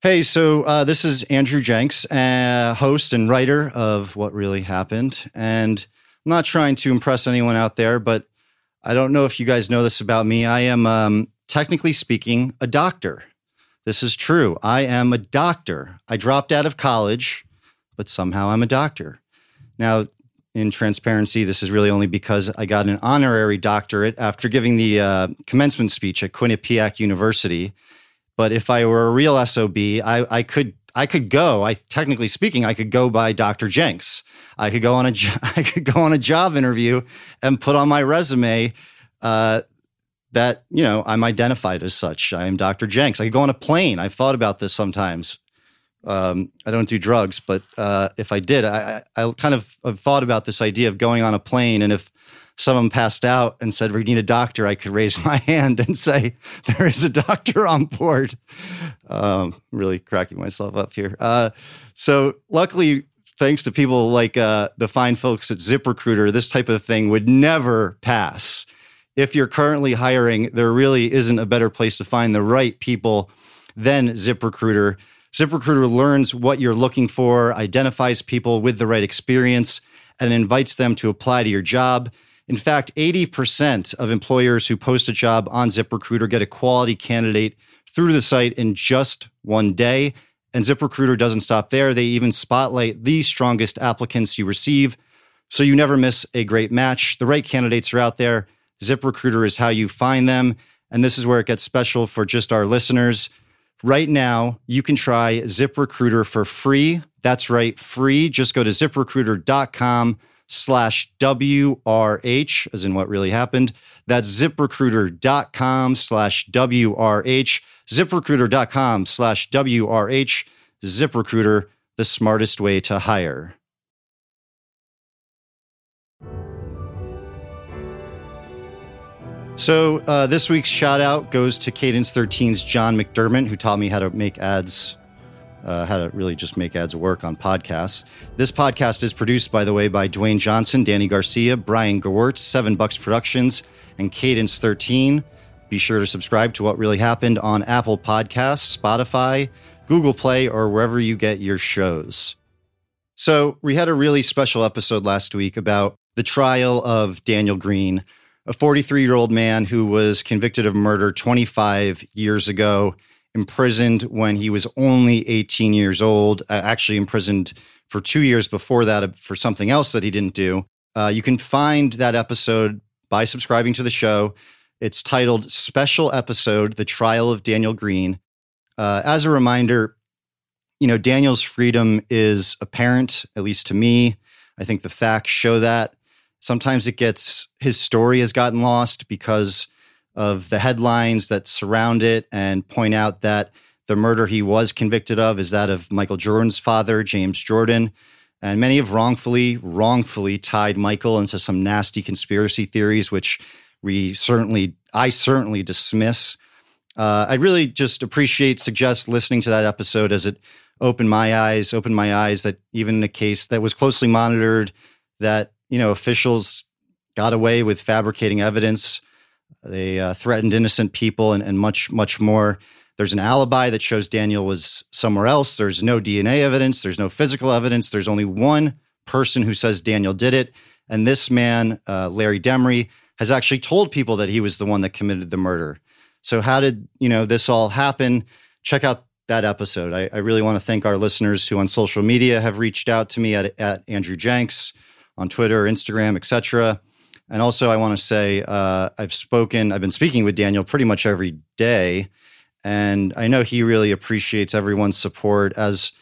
Hey, so uh, this is Andrew Jenks, uh, host and writer of What Really Happened. And I'm not trying to impress anyone out there, but I don't know if you guys know this about me. I am, um, technically speaking, a doctor. This is true. I am a doctor. I dropped out of college, but somehow I'm a doctor. Now, in transparency, this is really only because I got an honorary doctorate after giving the uh, commencement speech at Quinnipiac University but if I were a real SOB, I, I could I could go. I technically speaking, I could go by Dr. Jenks. I could go on a I could go on a job interview and put on my resume uh, that you know I'm identified as such. I am Dr. Jenks. I could go on a plane. I've thought about this sometimes. Um, I don't do drugs, but uh, if I did, I, I, I kind of have thought about this idea of going on a plane, and if someone passed out and said, We need a doctor, I could raise my hand and say, There is a doctor on board. Um, really cracking myself up here. Uh, so, luckily, thanks to people like uh, the fine folks at ZipRecruiter, this type of thing would never pass. If you're currently hiring, there really isn't a better place to find the right people than ZipRecruiter. ZipRecruiter learns what you're looking for, identifies people with the right experience, and invites them to apply to your job. In fact, 80% of employers who post a job on ZipRecruiter get a quality candidate through the site in just one day. And ZipRecruiter doesn't stop there. They even spotlight the strongest applicants you receive so you never miss a great match. The right candidates are out there. ZipRecruiter is how you find them. And this is where it gets special for just our listeners. Right now, you can try ZipRecruiter for free. That's right, free. Just go to ziprecruiter.com slash WRH, as in what really happened. That's ziprecruiter.com slash WRH. ZipRecruiter.com slash WRH. ZipRecruiter, the smartest way to hire. So uh, this week's shout out goes to Cadence 13's John McDermott, who taught me how to make ads uh, how to really just make ads work on podcasts. This podcast is produced, by the way, by Dwayne Johnson, Danny Garcia, Brian Gewirtz, Seven Bucks Productions, and Cadence 13. Be sure to subscribe to What Really Happened on Apple Podcasts, Spotify, Google Play, or wherever you get your shows. So, we had a really special episode last week about the trial of Daniel Green, a 43 year old man who was convicted of murder 25 years ago imprisoned when he was only 18 years old, uh, actually imprisoned for two years before that uh, for something else that he didn't do. Uh, you can find that episode by subscribing to the show. It's titled Special Episode The Trial of Daniel Green. Uh, as a reminder, you know, Daniel's freedom is apparent, at least to me. I think the facts show that. Sometimes it gets, his story has gotten lost because of the headlines that surround it and point out that the murder he was convicted of is that of Michael Jordan's father, James Jordan. And many have wrongfully, wrongfully tied Michael into some nasty conspiracy theories, which we certainly, I certainly dismiss. Uh, I really just appreciate, suggest listening to that episode as it opened my eyes, opened my eyes that even in a case that was closely monitored, that you know officials got away with fabricating evidence they uh, threatened innocent people and, and much, much more. There's an alibi that shows Daniel was somewhere else. There's no DNA evidence. There's no physical evidence. There's only one person who says Daniel did it. And this man, uh, Larry Demery, has actually told people that he was the one that committed the murder. So, how did you know this all happen? Check out that episode. I, I really want to thank our listeners who on social media have reached out to me at, at Andrew Jenks on Twitter, Instagram, etc. And also, I want to say uh, I've spoken, I've been speaking with Daniel pretty much every day, and I know he really appreciates everyone's support, as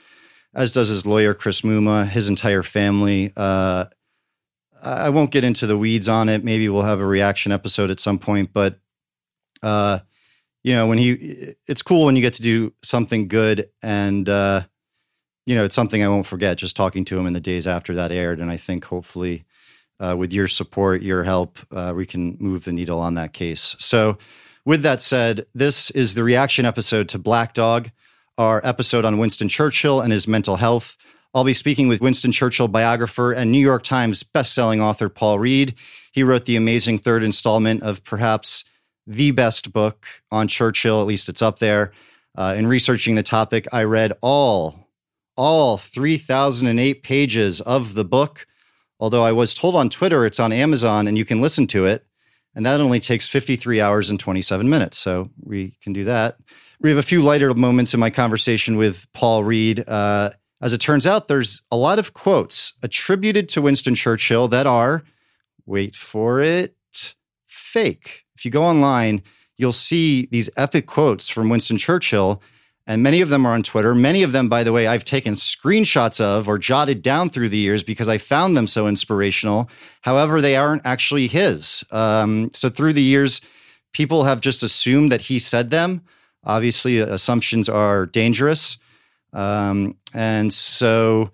as does his lawyer Chris Mumma, his entire family. Uh, I won't get into the weeds on it. Maybe we'll have a reaction episode at some point, but uh, you know, when he, it's cool when you get to do something good, and uh, you know, it's something I won't forget. Just talking to him in the days after that aired, and I think hopefully uh, with your support, your help, uh, we can move the needle on that case. So, with that said, this is the reaction episode to Black Dog, our episode on Winston Churchill and his mental health. I'll be speaking with Winston Churchill biographer and New York Times bestselling author Paul Reid. He wrote the amazing third installment of perhaps the best book on Churchill, at least it's up there. Uh, in researching the topic, I read all, all 3,008 pages of the book. Although I was told on Twitter it's on Amazon and you can listen to it. And that only takes 53 hours and 27 minutes. So we can do that. We have a few lighter moments in my conversation with Paul Reid. Uh, as it turns out, there's a lot of quotes attributed to Winston Churchill that are, wait for it, fake. If you go online, you'll see these epic quotes from Winston Churchill, and many of them are on Twitter. Many of them, by the way, I've taken screenshots of or jotted down through the years because I found them so inspirational. However, they aren't actually his. Um, so through the years, people have just assumed that he said them. Obviously, assumptions are dangerous. Um, and so,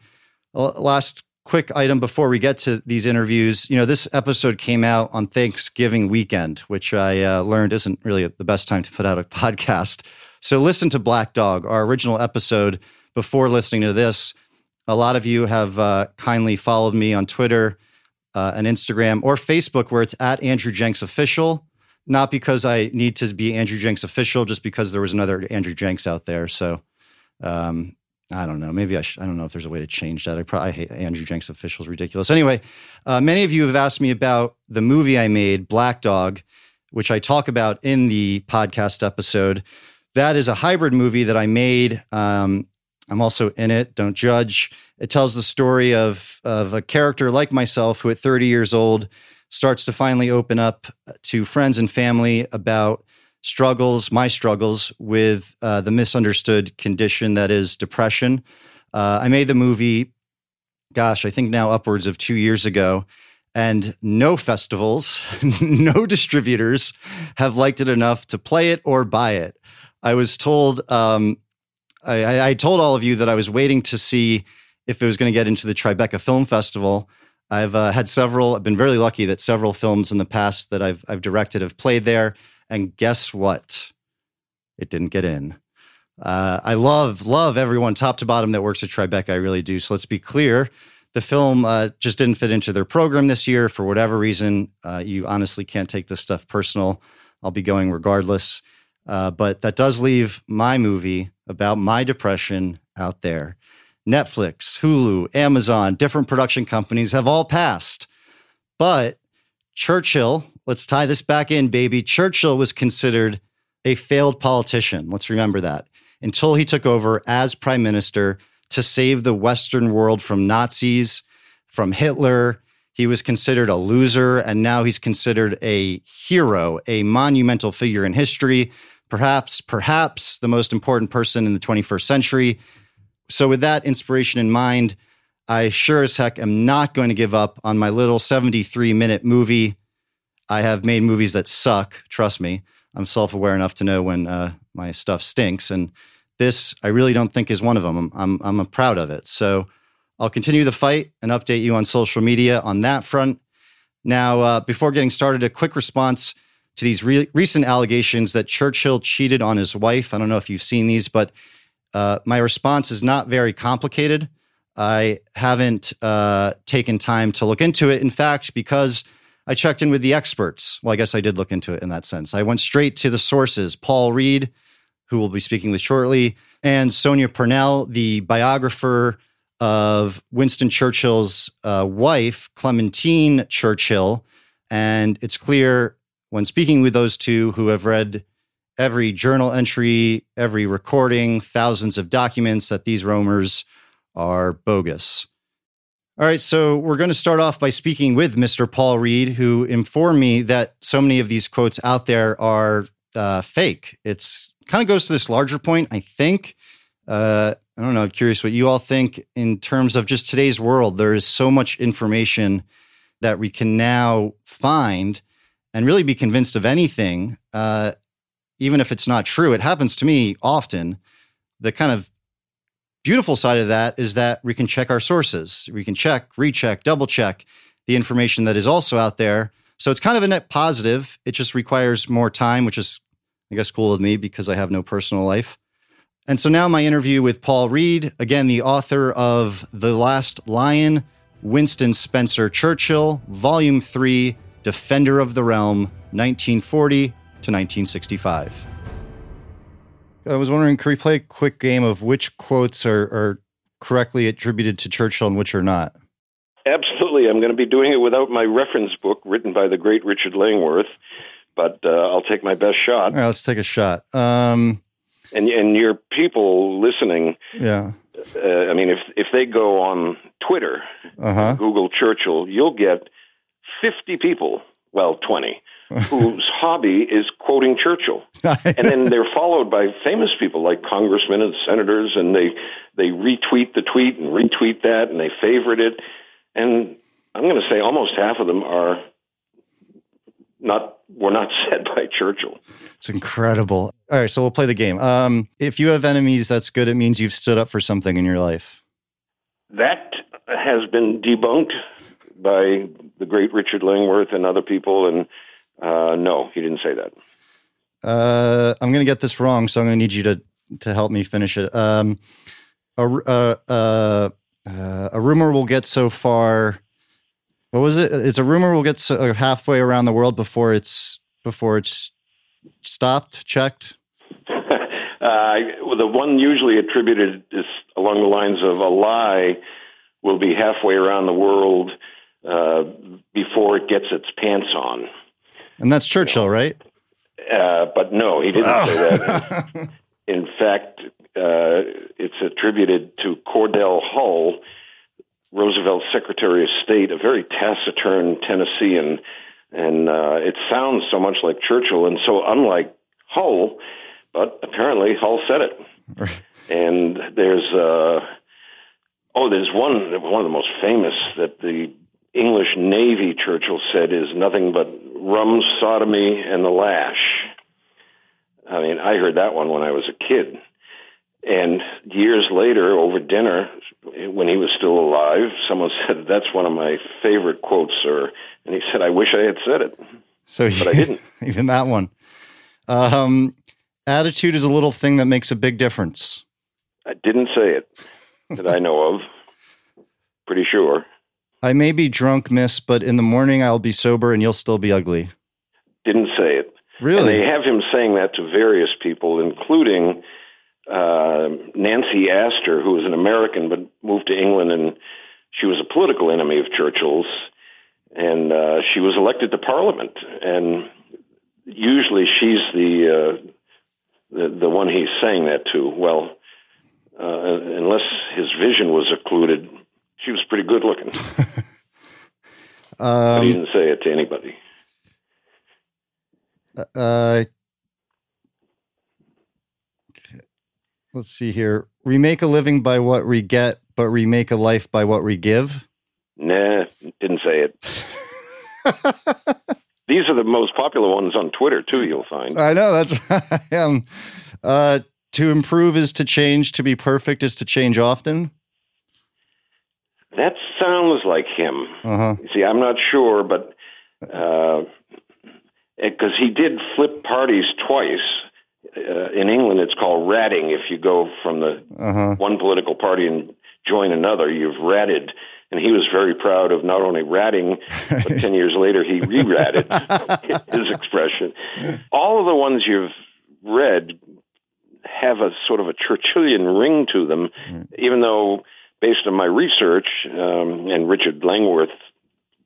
last quick item before we get to these interviews. You know, this episode came out on Thanksgiving weekend, which I uh, learned isn't really the best time to put out a podcast. So, listen to Black Dog, our original episode, before listening to this. A lot of you have uh, kindly followed me on Twitter uh, and Instagram or Facebook, where it's at Andrew Jenks Official. Not because I need to be Andrew Jenks Official, just because there was another Andrew Jenks out there. So, um, I don't know. Maybe I, I don't know if there's a way to change that. I probably I hate Andrew Jenks officials ridiculous. Anyway, uh, many of you have asked me about the movie I made, Black Dog, which I talk about in the podcast episode. That is a hybrid movie that I made. Um, I'm also in it. Don't judge. It tells the story of of a character like myself who, at 30 years old, starts to finally open up to friends and family about struggles, my struggles with uh, the misunderstood condition that is depression. Uh, I made the movie, gosh, I think now upwards of two years ago, and no festivals, no distributors have liked it enough to play it or buy it. I was told, um, I, I told all of you that I was waiting to see if it was going to get into the Tribeca Film Festival. I've uh, had several. I've been very lucky that several films in the past that I've I've directed have played there. And guess what? It didn't get in. Uh, I love, love everyone top to bottom that works at Tribeca. I really do. So let's be clear. The film uh, just didn't fit into their program this year for whatever reason. Uh, you honestly can't take this stuff personal. I'll be going regardless. Uh, but that does leave my movie about my depression out there. Netflix, Hulu, Amazon, different production companies have all passed. But Churchill, let's tie this back in, baby. Churchill was considered a failed politician. Let's remember that until he took over as prime minister to save the Western world from Nazis, from Hitler. He was considered a loser, and now he's considered a hero, a monumental figure in history, perhaps, perhaps the most important person in the 21st century. So, with that inspiration in mind, I sure as heck am not going to give up on my little 73 minute movie I have made movies that suck. Trust me, I'm self aware enough to know when uh, my stuff stinks, and this I really don't think is one of them. I'm I'm, I'm proud of it. So I'll continue the fight and update you on social media on that front. Now, uh, before getting started, a quick response to these re- recent allegations that Churchill cheated on his wife. I don't know if you've seen these, but uh, my response is not very complicated. I haven't uh, taken time to look into it. In fact, because I checked in with the experts. Well, I guess I did look into it in that sense. I went straight to the sources Paul Reid, who we'll be speaking with shortly, and Sonia Purnell, the biographer of Winston Churchill's uh, wife, Clementine Churchill. And it's clear when speaking with those two who have read every journal entry, every recording, thousands of documents, that these roamers are bogus. All right, so we're going to start off by speaking with Mr. Paul Reid, who informed me that so many of these quotes out there are uh, fake. It's kind of goes to this larger point, I think. Uh, I don't know. I'm curious what you all think in terms of just today's world. There is so much information that we can now find and really be convinced of anything, uh, even if it's not true. It happens to me often. The kind of beautiful side of that is that we can check our sources. We can check, recheck, double check the information that is also out there. So it's kind of a net positive. It just requires more time, which is, I guess, cool with me because I have no personal life. And so now my interview with Paul Reid, again, the author of The Last Lion, Winston Spencer Churchill, Volume 3, Defender of the Realm, 1940 to 1965. I was wondering, could we play a quick game of which quotes are, are correctly attributed to Churchill and which are not? Absolutely. I'm going to be doing it without my reference book written by the great Richard Langworth, but uh, I'll take my best shot. All right, let's take a shot. Um, and and your people listening, yeah. Uh, I mean, if if they go on Twitter, uh-huh. Google Churchill, you'll get 50 people, well, 20, whose hobby is quoting Churchill. and then they're followed by famous people like congressmen and senators, and they, they retweet the tweet and retweet that, and they favorite it. And I'm going to say almost half of them are not were not said by Churchill. It's incredible. All right, so we'll play the game. Um, if you have enemies, that's good. It means you've stood up for something in your life. That has been debunked by the great Richard Langworth and other people, and uh, no, he didn't say that. Uh, I'm going to get this wrong, so I'm going to need you to to help me finish it. Um, a, uh, uh, uh, a rumor will get so far. What was it? It's a rumor will get so, uh, halfway around the world before it's before it's stopped, checked. uh, the one usually attributed is along the lines of a lie will be halfway around the world uh, before it gets its pants on. And that's Churchill, right? Uh, but no, he didn't oh. say that. In fact, uh, it's attributed to Cordell Hull, Roosevelt's Secretary of State, a very taciturn Tennessean, and uh, it sounds so much like Churchill and so unlike Hull, but apparently Hull said it. and there's uh, oh, there's one one of the most famous that the English Navy, Churchill said, is nothing but rum, sodomy, and the lash. I mean, I heard that one when I was a kid. And years later, over dinner, when he was still alive, someone said, That's one of my favorite quotes, sir. And he said, I wish I had said it. So but I didn't. Even that one. Um, attitude is a little thing that makes a big difference. I didn't say it that I know of. Pretty sure. I may be drunk, miss, but in the morning I'll be sober and you'll still be ugly. Didn't say it. Really? And they have him saying that to various people, including uh, Nancy Astor, who was an American but moved to England, and she was a political enemy of Churchill's, and uh, she was elected to Parliament. And usually, she's the uh, the, the one he's saying that to. Well, uh, unless his vision was occluded, she was pretty good looking. um, he didn't say it to anybody. Uh, let's see here. We make a living by what we get, but we make a life by what we give. Nah, didn't say it. These are the most popular ones on Twitter too. You'll find. I know that's. um, uh, to improve is to change. To be perfect is to change often. That sounds like him. Uh-huh. See, I'm not sure, but because uh, he did flip parties twice. Uh, in England, it's called ratting. If you go from the uh-huh. one political party and join another, you've ratted. And he was very proud of not only ratting, but 10 years later, he re ratted his expression. All of the ones you've read have a sort of a Churchillian ring to them, mm. even though based on my research um, and Richard Langworth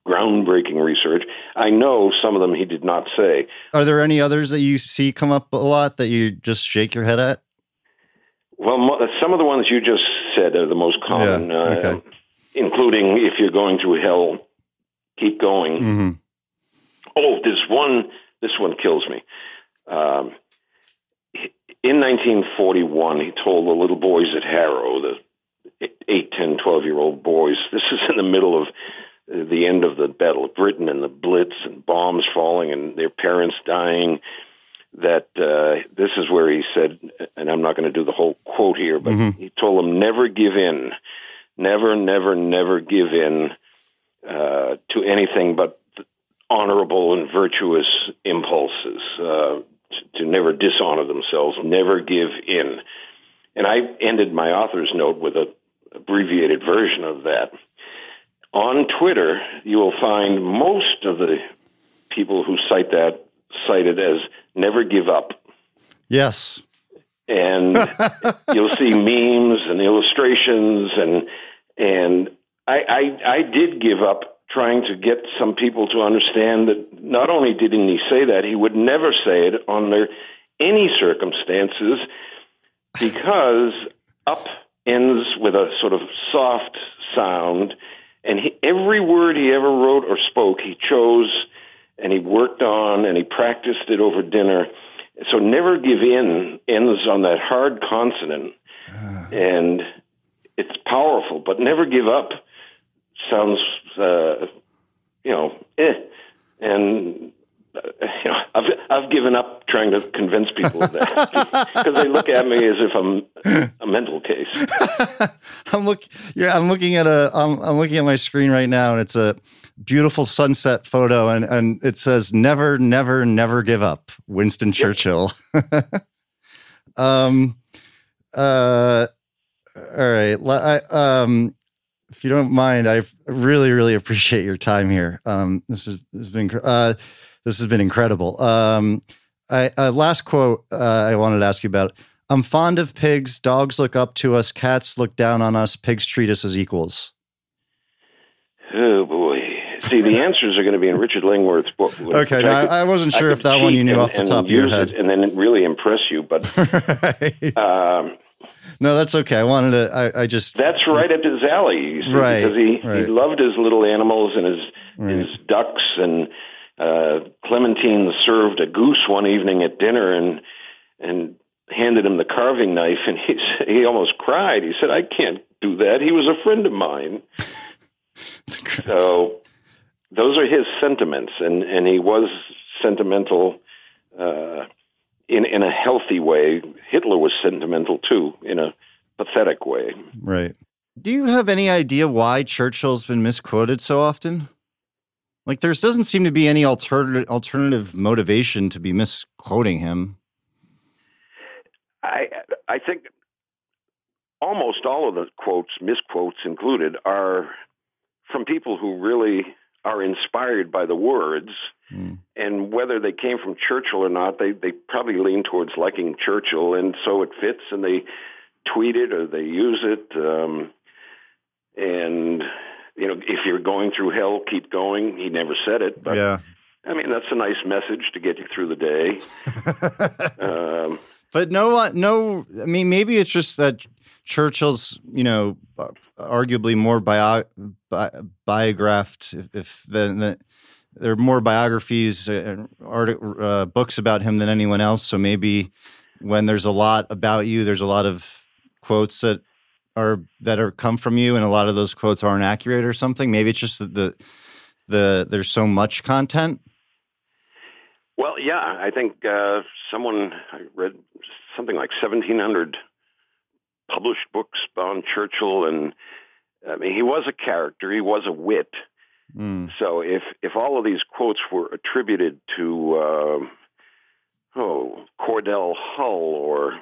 groundbreaking research, I know some of them he did not say. Are there any others that you see come up a lot that you just shake your head at? Well, some of the ones you just said are the most common, yeah, okay. uh, including if you're going through hell, keep going. Mm-hmm. Oh, this one, this one kills me. Um, in 1941, he told the little boys at Harrow, the eight, ten, twelve year old boys. This is in the middle of the end of the Battle of Britain and the Blitz and bombs falling and their parents dying. That uh, this is where he said, and I'm not going to do the whole quote here, but mm-hmm. he told them, never give in. Never, never, never give in uh, to anything but honorable and virtuous impulses, uh, to, to never dishonor themselves, never give in. And I ended my author's note with a abbreviated version of that. On Twitter, you will find most of the people who cite that cited as never give up. Yes. and you'll see memes and illustrations and and I, I I did give up trying to get some people to understand that not only didn't he say that, he would never say it under any circumstances because up ends with a sort of soft sound, and he, every word he ever wrote or spoke, he chose and he worked on and he practiced it over dinner. So never give in ends on that hard consonant, and it's powerful. But never give up sounds, uh, you know, eh. And you know, I've I've given up trying to convince people of that because they look at me as if I'm a mental case. I'm look, yeah, I'm looking at a, I'm, I'm looking at my screen right now, and it's a beautiful sunset photo, and and it says "Never, never, never give up." Winston Churchill. um, uh, all right, I, um, if you don't mind, I really, really appreciate your time here. Um, this is this has been uh, this has been incredible. Um, I uh, last quote uh, I wanted to ask you about. I'm fond of pigs. Dogs look up to us. Cats look down on us. Pigs treat us as equals. Oh boy! See, the answers are going to be in Richard Langworth's book. Okay, no, I, I, wasn't sure if that one you knew and, off the top of your head, and then really impress you. But right. um, no, that's okay. I wanted to. I, I just that's right up his alley, see, right? Because he right. he loved his little animals and his right. his ducks and uh, Clementine served a goose one evening at dinner and and handed him the carving knife and he he almost cried. He said, "I can't do that. He was a friend of mine." so those are his sentiments, and and he was sentimental. Uh, in in a healthy way. Hitler was sentimental too, in a pathetic way. Right. Do you have any idea why Churchill's been misquoted so often? Like, there doesn't seem to be any alternative alternative motivation to be misquoting him. I I think almost all of the quotes, misquotes included, are from people who really are inspired by the words. Mm. And whether they came from Churchill or not, they, they probably lean towards liking Churchill, and so it fits, and they tweet it or they use it. Um, and you know, if you're going through hell, keep going. He never said it, but yeah. I mean that's a nice message to get you through the day. um, but no, no. I mean, maybe it's just that Churchill's, you know, arguably more bio, bi- biographed. If, if the, the, there are more biographies, and art, uh, books about him than anyone else. So maybe when there's a lot about you, there's a lot of quotes that are that are come from you, and a lot of those quotes aren't accurate or something. Maybe it's just that the the there's so much content. Well, yeah, I think uh, someone I read something like 1,700 published books on Churchill, and I mean, he was a character. He was a wit. Mm. So if if all of these quotes were attributed to uh, oh Cordell Hull or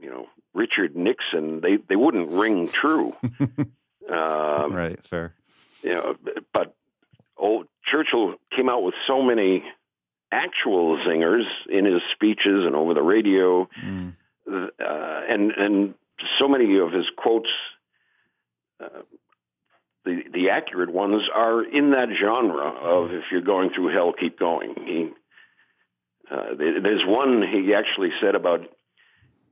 you know Richard Nixon, they they wouldn't ring true. um, right, fair. You know, but old Churchill came out with so many actual zingers in his speeches and over the radio, mm. uh, and and so many of his quotes. Uh, the the accurate ones are in that genre of if you're going through hell, keep going. He uh, there's one he actually said about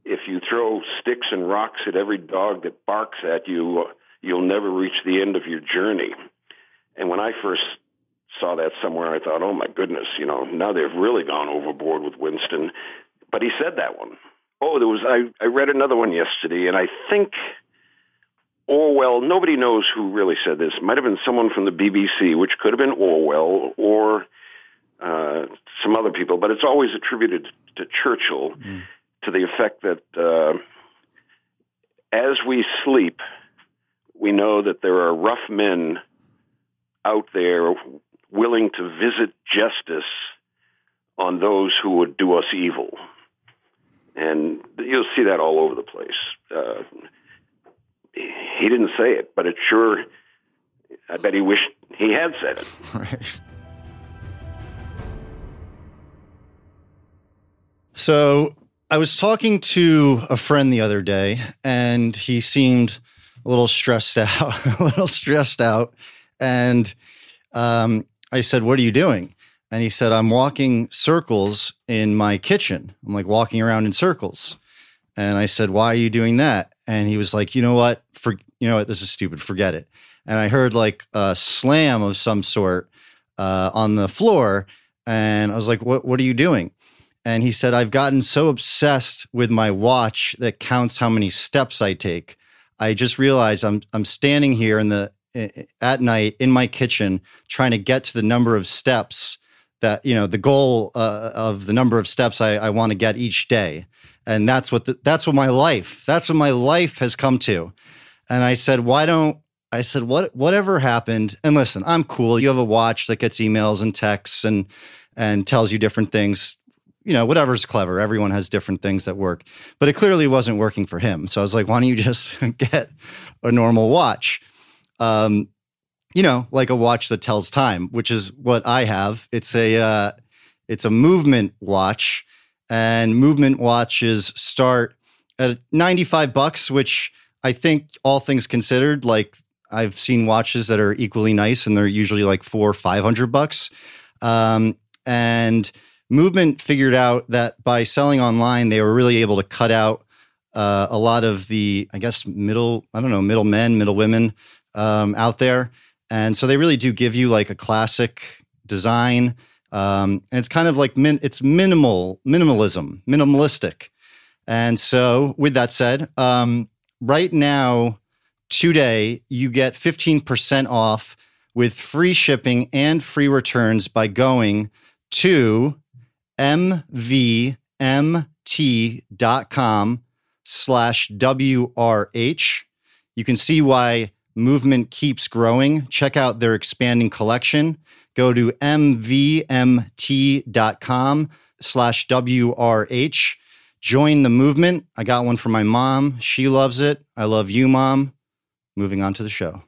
if you throw sticks and rocks at every dog that barks at you, you'll never reach the end of your journey. And when I first saw that somewhere, I thought, oh my goodness, you know, now they've really gone overboard with Winston. But he said that one. Oh, there was I, I read another one yesterday, and I think Orwell, nobody knows who really said this. Might have been someone from the BBC, which could have been Orwell or uh, some other people, but it's always attributed to Churchill mm. To the effect that uh, as we sleep, we know that there are rough men out there willing to visit justice on those who would do us evil. And you'll see that all over the place. Uh, he didn't say it, but it sure, I bet he wished he had said it. Right. So I was talking to a friend the other day, and he seemed a little stressed out, a little stressed out. And um, I said, What are you doing? And he said, I'm walking circles in my kitchen. I'm like walking around in circles. And I said, Why are you doing that? And he was like, You know what? For you know what? This is stupid. Forget it. And I heard like a slam of some sort uh, on the floor. And I was like, What what are you doing? And he said, I've gotten so obsessed with my watch that counts how many steps I take. I just realized I'm I'm standing here in the at night in my kitchen trying to get to the number of steps that you know the goal uh, of the number of steps I, I want to get each day, and that's what the, that's what my life that's what my life has come to. And I said, why don't I said what whatever happened? And listen, I'm cool. You have a watch that gets emails and texts and and tells you different things. You know, whatever's clever. Everyone has different things that work, but it clearly wasn't working for him. So I was like, why don't you just get a normal watch? Um, you know, like a watch that tells time, which is what I have. It's a uh, it's a movement watch, and movement watches start at 95 bucks, which I think all things considered, like I've seen watches that are equally nice and they're usually like four or 500 bucks. Um, and Movement figured out that by selling online, they were really able to cut out uh, a lot of the, I guess, middle, I don't know, middle men, middle women um, out there and so they really do give you like a classic design. Um, and it's kind of like min- it's minimal, minimalism, minimalistic. And so, with that said, um, right now, today, you get 15% off with free shipping and free returns by going to mvmt.com slash WRH. You can see why movement keeps growing. Check out their expanding collection. Go to mvmt.com slash WRH. Join the movement. I got one for my mom. She loves it. I love you, mom. Moving on to the show.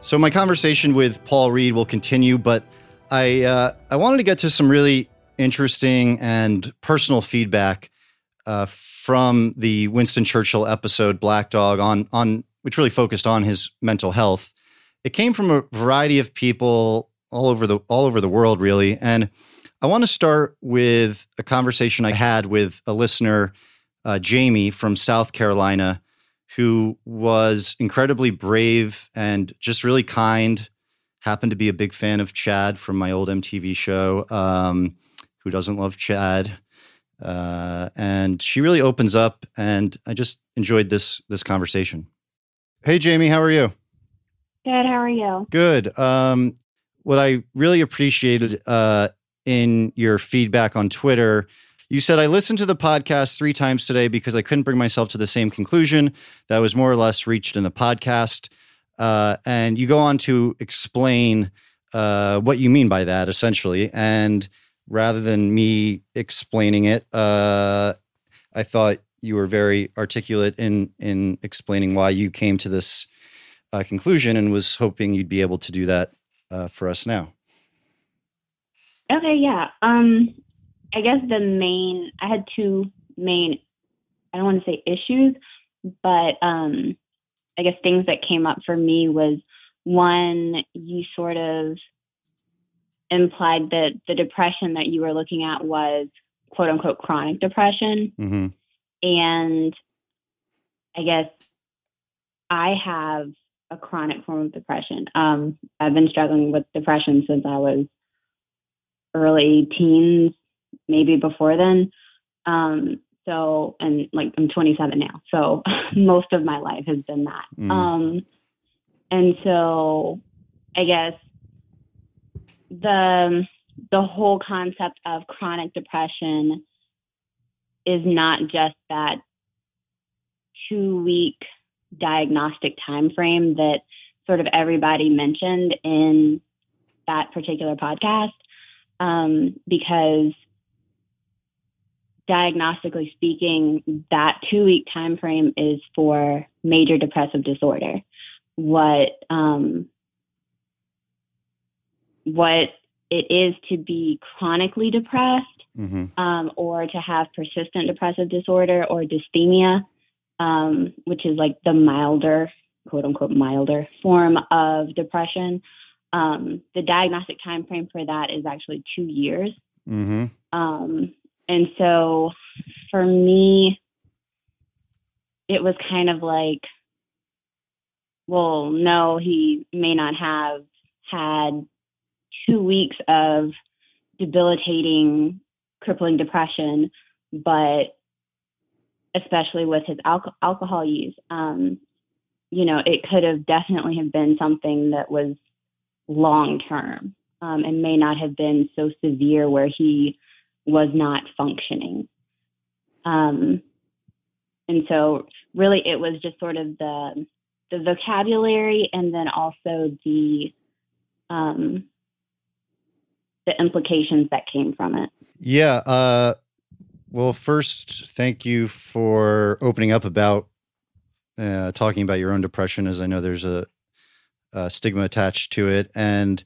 So my conversation with Paul Reid will continue, but I uh, I wanted to get to some really interesting and personal feedback uh, from the Winston Churchill episode Black Dog on on which really focused on his mental health. It came from a variety of people all over the all over the world really and I want to start with a conversation I had with a listener uh, Jamie from South Carolina who was incredibly brave and just really kind happened to be a big fan of Chad from my old MTV show um, who doesn't love Chad uh, and she really opens up, and I just enjoyed this this conversation. Hey, Jamie, how are you? Good. How are you? Good. Um, what I really appreciated uh, in your feedback on Twitter, you said I listened to the podcast three times today because I couldn't bring myself to the same conclusion that was more or less reached in the podcast. Uh, and you go on to explain uh, what you mean by that, essentially, and rather than me explaining it, uh, I thought you were very articulate in in explaining why you came to this uh, conclusion, and was hoping you'd be able to do that uh, for us now. Okay, yeah. Um, I guess the main I had two main I don't want to say issues, but um, I guess things that came up for me was one, you sort of implied that the depression that you were looking at was quote unquote chronic depression. Mm-hmm. And I guess I have a chronic form of depression. Um, I've been struggling with depression since I was early teens, maybe before then. Um, so, and like I'm 27 now. So most of my life has been that. Mm. Um, and so I guess the the whole concept of chronic depression is not just that two week diagnostic time frame that sort of everybody mentioned in that particular podcast um, because diagnostically speaking that two week time frame is for major depressive disorder what um, what it is to be chronically depressed hmm um, or to have persistent depressive disorder or dysthymia, um, which is like the milder, quote unquote, milder form of depression. Um, the diagnostic time frame for that is actually two years. hmm Um, and so for me, it was kind of like, well, no, he may not have had two weeks of debilitating, crippling depression, but especially with his alco- alcohol use, um, you know, it could have definitely have been something that was long term um, and may not have been so severe where he was not functioning. Um, and so, really, it was just sort of the the vocabulary, and then also the um, the implications that came from it. Yeah. Uh, well, first, thank you for opening up about uh, talking about your own depression, as I know there's a, a stigma attached to it. And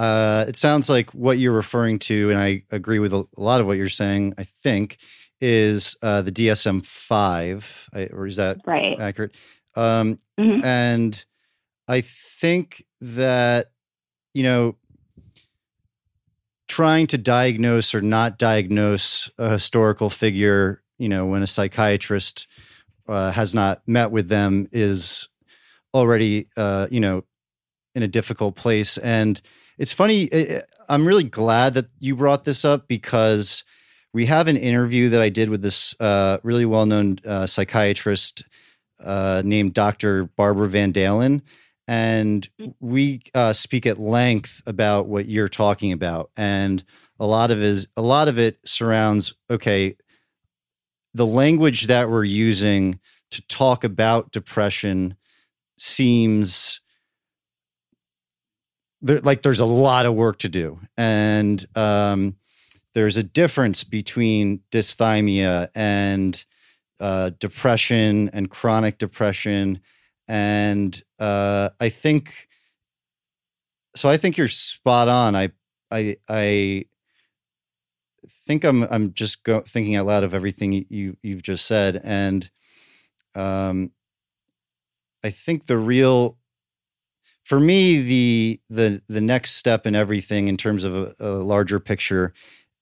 uh, it sounds like what you're referring to, and I agree with a, lot of what you're saying, I think, is uh, the DSM 5, or is that Right. accurate? Um, Mhm. And I think that, you know, trying to diagnose or not diagnose a historical figure, you know, when a psychiatrist uh, has not met with them is already, uh, you know, in a difficult place. And it's funny, I'm really glad that you brought this up because we have an interview that I did with this uh, really well known uh, psychiatrist uh, named Dr. Barbara Van Dahlen. And we uh, speak at length about what you're talking about. And a lot of is a lot of it surrounds okay, the language that we're using to talk about depression seems there, like there's a lot of work to do. And um, there's a difference between dysthymia and uh, depression and chronic depression. And uh, I think so. I think you're spot on. I I I think I'm I'm just go, thinking out loud of everything you- you you've just said, and um, I think the real for me the the the next step in everything in terms of a, a larger picture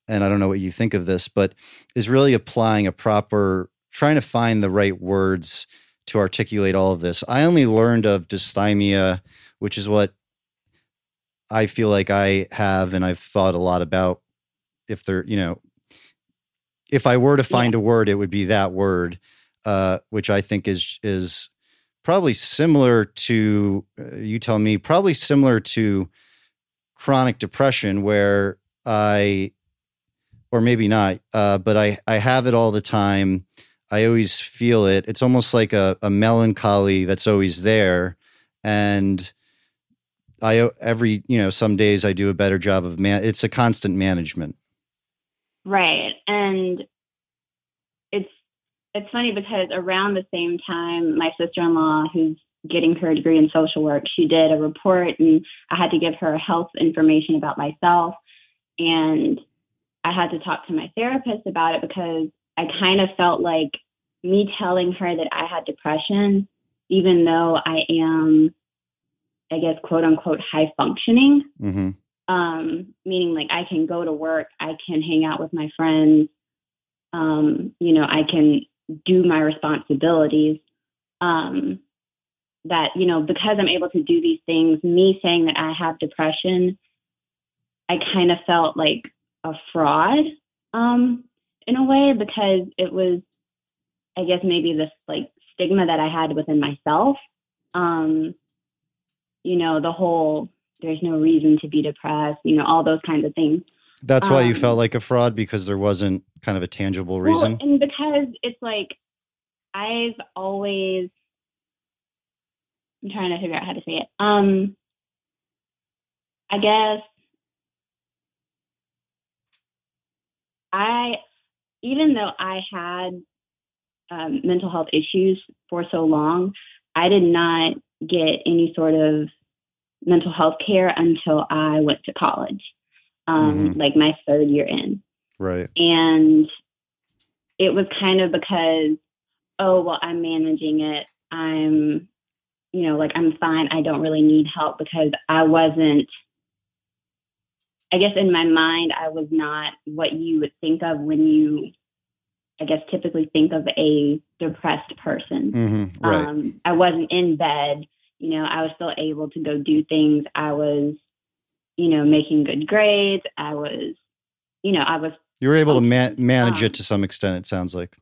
and i don't know what you think of this but is really applying a proper trying to find the right words to articulate all of this. I only learned of dysthymia which is what i feel like i have and i've thought a lot about. If there you know if i were to find a word it would be that word uh, which i think is is probably similar to uh, you tell me probably similar to chronic depression where i or maybe not uh, but i i have it all the time. I always feel it. It's almost like a, a melancholy that's always there. And i every you know some days i do a better job of man it's a constant management. Right. And it's funny because around the same time my sister-in-law who's getting her degree in social work, she did a report and I had to give her health information about myself. And I had to talk to my therapist about it because I kind of felt like me telling her that I had depression even though I am I guess quote unquote high functioning hmm um, meaning like I can go to work, I can hang out with my friends, um, you know, I can do my responsibilities. Um, that, you know, because I'm able to do these things, me saying that I have depression, I kind of felt like a fraud um, in a way because it was, I guess, maybe this like stigma that I had within myself. Um, you know, the whole there's no reason to be depressed, you know, all those kinds of things. That's why you Um, felt like a fraud because there wasn't kind of a tangible Well, reason and because it's like I've always I'm trying to figure out how to say it. Um I guess I even though I had um, mental health issues for so long, I did not get any sort of mental health care until I went to college. Um, Mhm. like my third year in. Right. And it was kind of because, oh, well, I'm managing it. I'm, you know, like I'm fine. I don't really need help because I wasn't, I guess in my mind, I was not what you would think of when you, I guess, typically think of a depressed person. hmm Right. Um, I wasn't in bed. You know, I was still able to go do things. I was, you know, making good grades. I was, you know, I was, you were able to ma- manage um, it to some extent. It sounds like.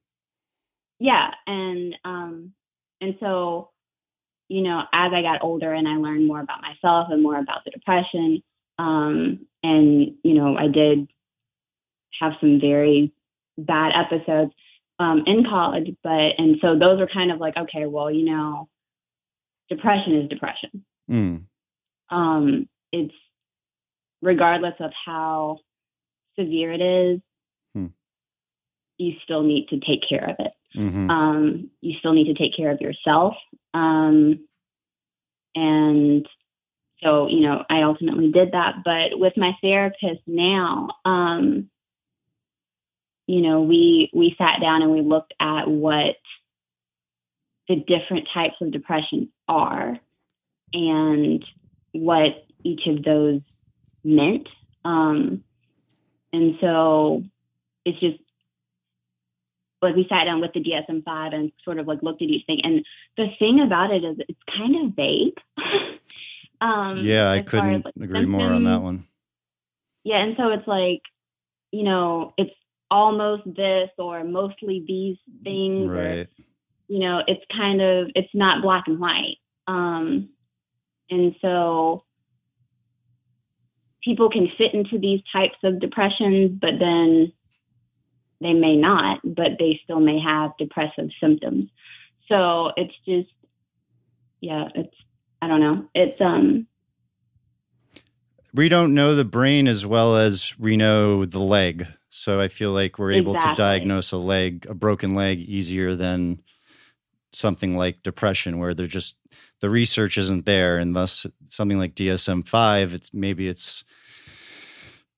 yeah. And, um, and so, you know, as I got older and I learned more about myself and more about the depression, um, and, you know, I did have some very bad episodes um, in college, but, and so those are kind of like, okay, well, you know, depression is depression. Mm. um, it's regardless of how severe it is, Hmm. you still need to take care of it. hmm Um, you still need to take care of yourself. Um, and so, you know, I ultimately did that. But with my therapist now, um, you know, we we sat down and we looked at what the different types of depression are and what each of those meant. Um, and so it's just like we sat down with the DSM 5 and sort of like looked at each thing. And the thing about it is it's kind of vague. um, yeah, I as far as, couldn't like, agree more on that one. Yeah, and so it's like, you know, it's almost this or mostly these things. or, Right. you know, it's kind of it's not black and white. Um, and so people can fit into these types of depressions, but then they may not, but they still may have depressive symptoms. So it's just, yeah, it's I don't know. It's um We don't know the brain as well as we know the leg. So I feel like we're able to diagnose a leg, a broken leg, easier than something like depression, where they're just the research isn't there, and thus something like DSM five, it's maybe it's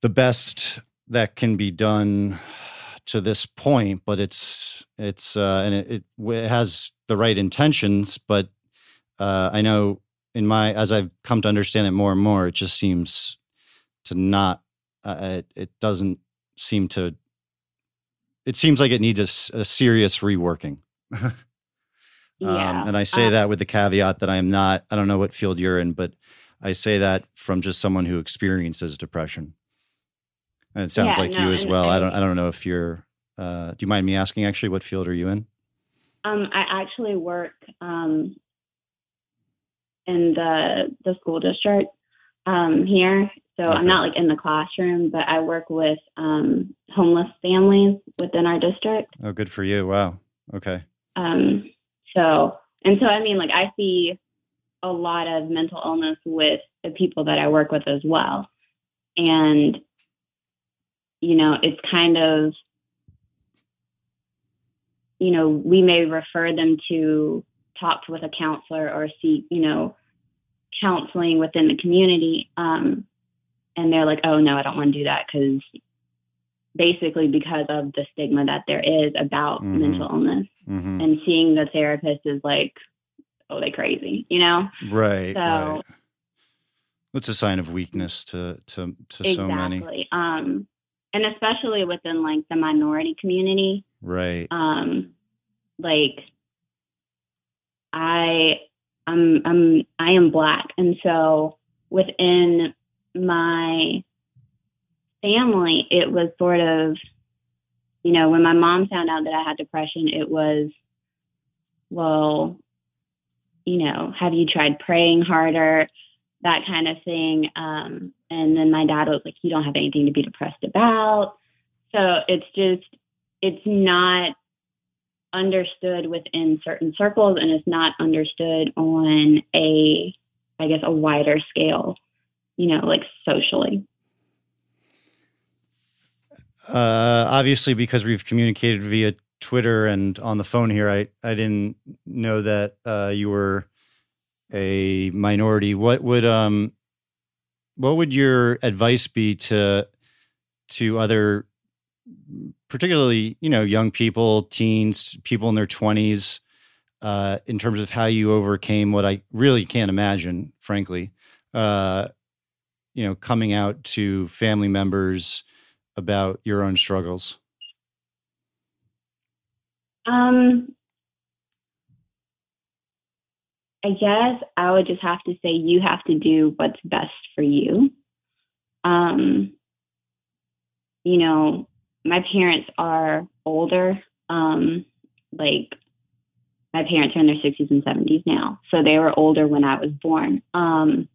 the best that can be done to this point, but it's it's uh, and it, it, it has the right intentions, but uh, I know in my as I've come to understand it more and more, it just seems to not. Uh, it, it doesn't seem to. It seems like it needs a serious reworking. yeah. Um, and I say Uh, that with the caveat that I am not. I don't know what field you're in, but I say that from just someone who experiences depression. And it sounds Yeah, like no, you as and well. I I- don't. I don't know if you're. Uh, do you mind me asking? Actually, what field are you in? Um, I actually work um, in the the school district um, here, so Okay. I'm not like in the classroom, but I work with um, homeless families within our district. Oh, good for you. Wow. Okay. Um, so and so, I mean, like I see a lot of mental illness with the people that I work with as well, and you know, it's kind of you know, we may refer them to talk with a counselor or seek, you know, counseling within the community. Um, and they're like, oh, no, I don't want to do that because basically because of the stigma that there is about Mhm. mental illness. Hmm And seeing the therapist is like, oh, they crazy, you know? Right. So- right. It's a sign of weakness to to to so many. exactly. Um, and especially within like the minority community. Right. um like i i'm i'm i am black and so within my family it was sort of you know when my mom found out that i had depression it was well you know have you tried praying harder? That kind of thing. Um and then my dad was like you don't have anything to be depressed about. So it's just it's not understood within certain circles and it's not understood on a i guess a wider scale you know like socially Uh, obviously, because we've communicated via Twitter and on the phone here, I I didn't know that uh, you were a minority. What would um what would your advice be to to other, particularly you know young people, teens, people in their twenties, uh, in terms of how you overcame what I really can't imagine, frankly. Uh, you know, coming out to family members about your own struggles. Um, I guess I would just have to say you have to do what's best for you. Um, you know, my parents are older. Um, like my parents are in their 60s and 70s now, so they were older when I was born. Um,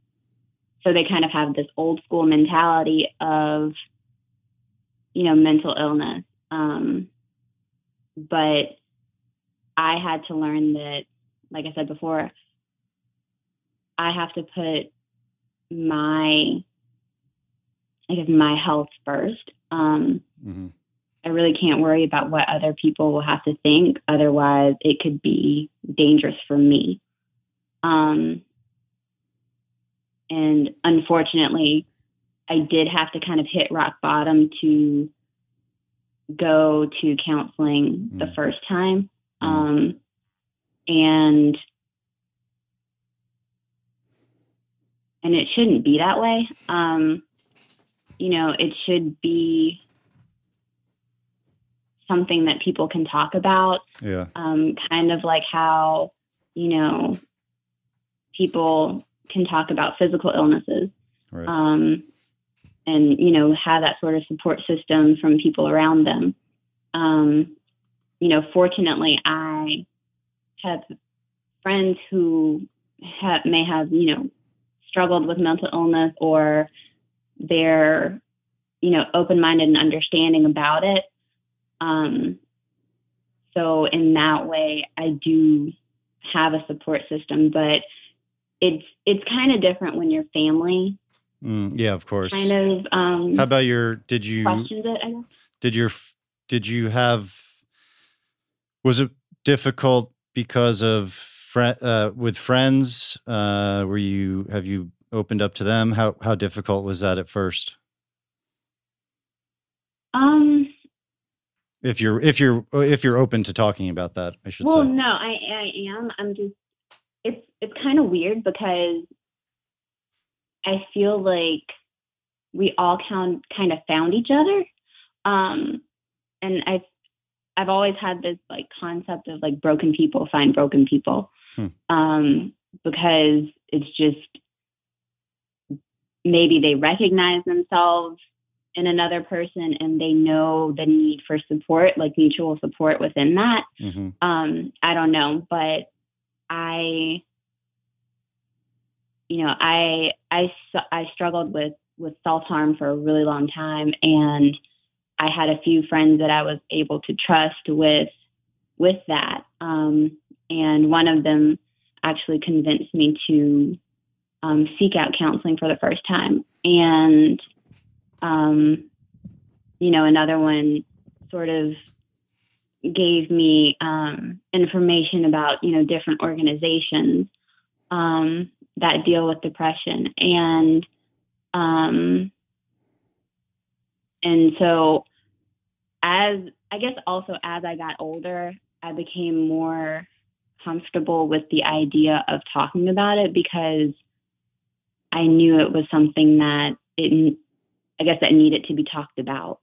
so they kind of have this old school mentality of, you know, mental illness. Um, but I had to learn that, like I said before, I have to put my, I guess, my health first. Um, mm-hmm. I really can't worry about what other people will have to think. Otherwise, it could be dangerous for me. Um, and unfortunately, I did have to kind of hit rock bottom to go to counseling mm. the first time. Mm. Um, and and it shouldn't be that way. Um, you know, it should be something that people can talk about. Yeah. Um, kind of like how, you know, people can talk about physical illnesses. Right. Um, and, you know, have that sort of support system from people around them. Um, you know, fortunately, I have friends who have, may have, you know, struggled with mental illness or they're, you know, open minded and understanding about it. Um, so in that way, I do have a support system, but it's it's kind of different when you're family. Mm, yeah, of course. Kind of. Um, How about your? Did you? Questions it. I guess. Did your? Did you have? Was it difficult because of fr- uh, with friends? Uh, were you? Have you opened up to them? How how difficult was that at first? Um. If you're if you're if you're open to talking about that, I should well, say. Well, no, I I am. I'm just it's it's kind of weird because I feel like we all kind kind of found each other, um, and I've I've always had this like concept of like broken people find broken people, hmm. um, because it's just maybe they recognize themselves in another person and they know the need for support, like mutual support within that. Mm-hmm. Um, I don't know, but I, you know, I I I struggled with with self harm for a really long time, and I had a few friends that I was able to trust with with that, um, and one of them actually convinced me to um, seek out counseling for the first time, and um, you know, another one sort of gave me um, information about you know different organizations um, that deal with depression and um, and so as I guess also as I got older, I became more comfortable with the idea of talking about it because I knew it was something that it I guess that needed to be talked about.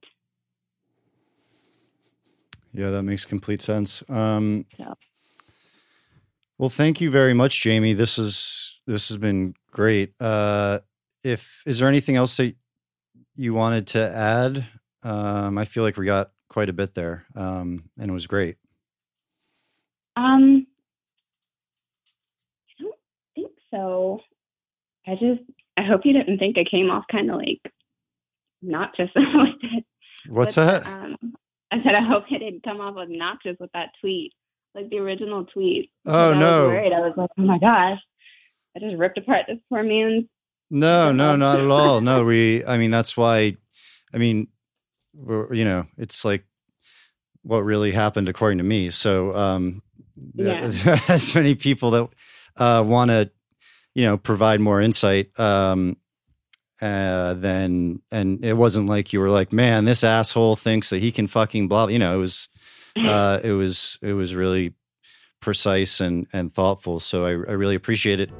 Yeah, that makes complete sense. Um, so. Well, thank you very much, Jamie. This is this has been great. Uh, if is there anything else that you wanted to add? Um, I feel like we got quite a bit there, um, and it was great. Um, I don't think so. I just I hope you didn't think I came off kind of like not just with it. What's that? Um, I said, I hope it didn't come off obnoxious with that tweet, like the original tweet. Oh I no! Was worried. I was like, oh my gosh, I just ripped apart this poor man's. No, no, not at all. No, we. I mean, that's why. I mean, we're, you know, it's like what really happened according to me. So, um, yeah. as many people that uh, want to, you know, provide more insight um, uh, then and it wasn't like you were like, man, this asshole thinks that he can fucking blah. You know, it was uh, it was it was really precise and and thoughtful. So I, I really appreciate it.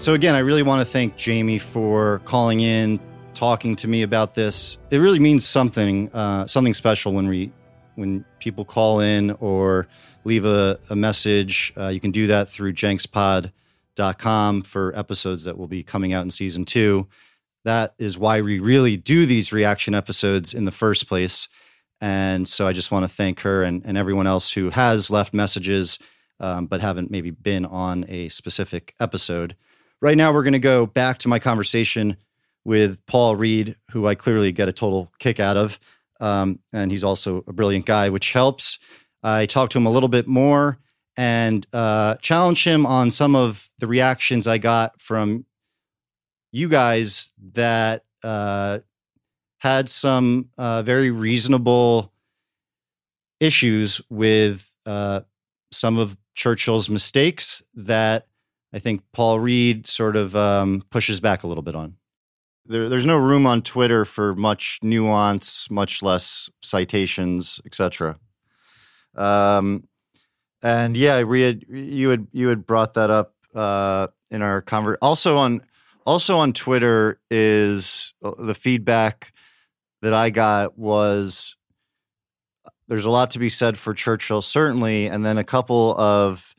So again, I really want to thank Jamie for calling in, talking to me about this. It really means something uh, something special when we when people call in or leave a, a message. Uh, you can do that through jenkspod.com for episodes that will be coming out in season two. That is why we really do these reaction episodes in the first place. And so I just want to thank her and, and everyone else who has left messages, um, but haven't maybe been on a specific episode. Right now, we're going to go back to my conversation with Paul Reid, who I clearly get a total kick out of. Um, and he's also a brilliant guy, which helps. I talked to him a little bit more and uh, challenged him on some of the reactions I got from you guys that uh, had some uh, very reasonable issues with uh, some of Churchill's mistakes that I think Paul Reid sort of um, pushes back a little bit on. There, there's no room on Twitter for much nuance, much less citations, etc. Um, and yeah, we had you had you had brought that up uh, in our conver. Also on also on Twitter is uh, the feedback that I got was there's a lot to be said for Churchill, certainly. And then a couple of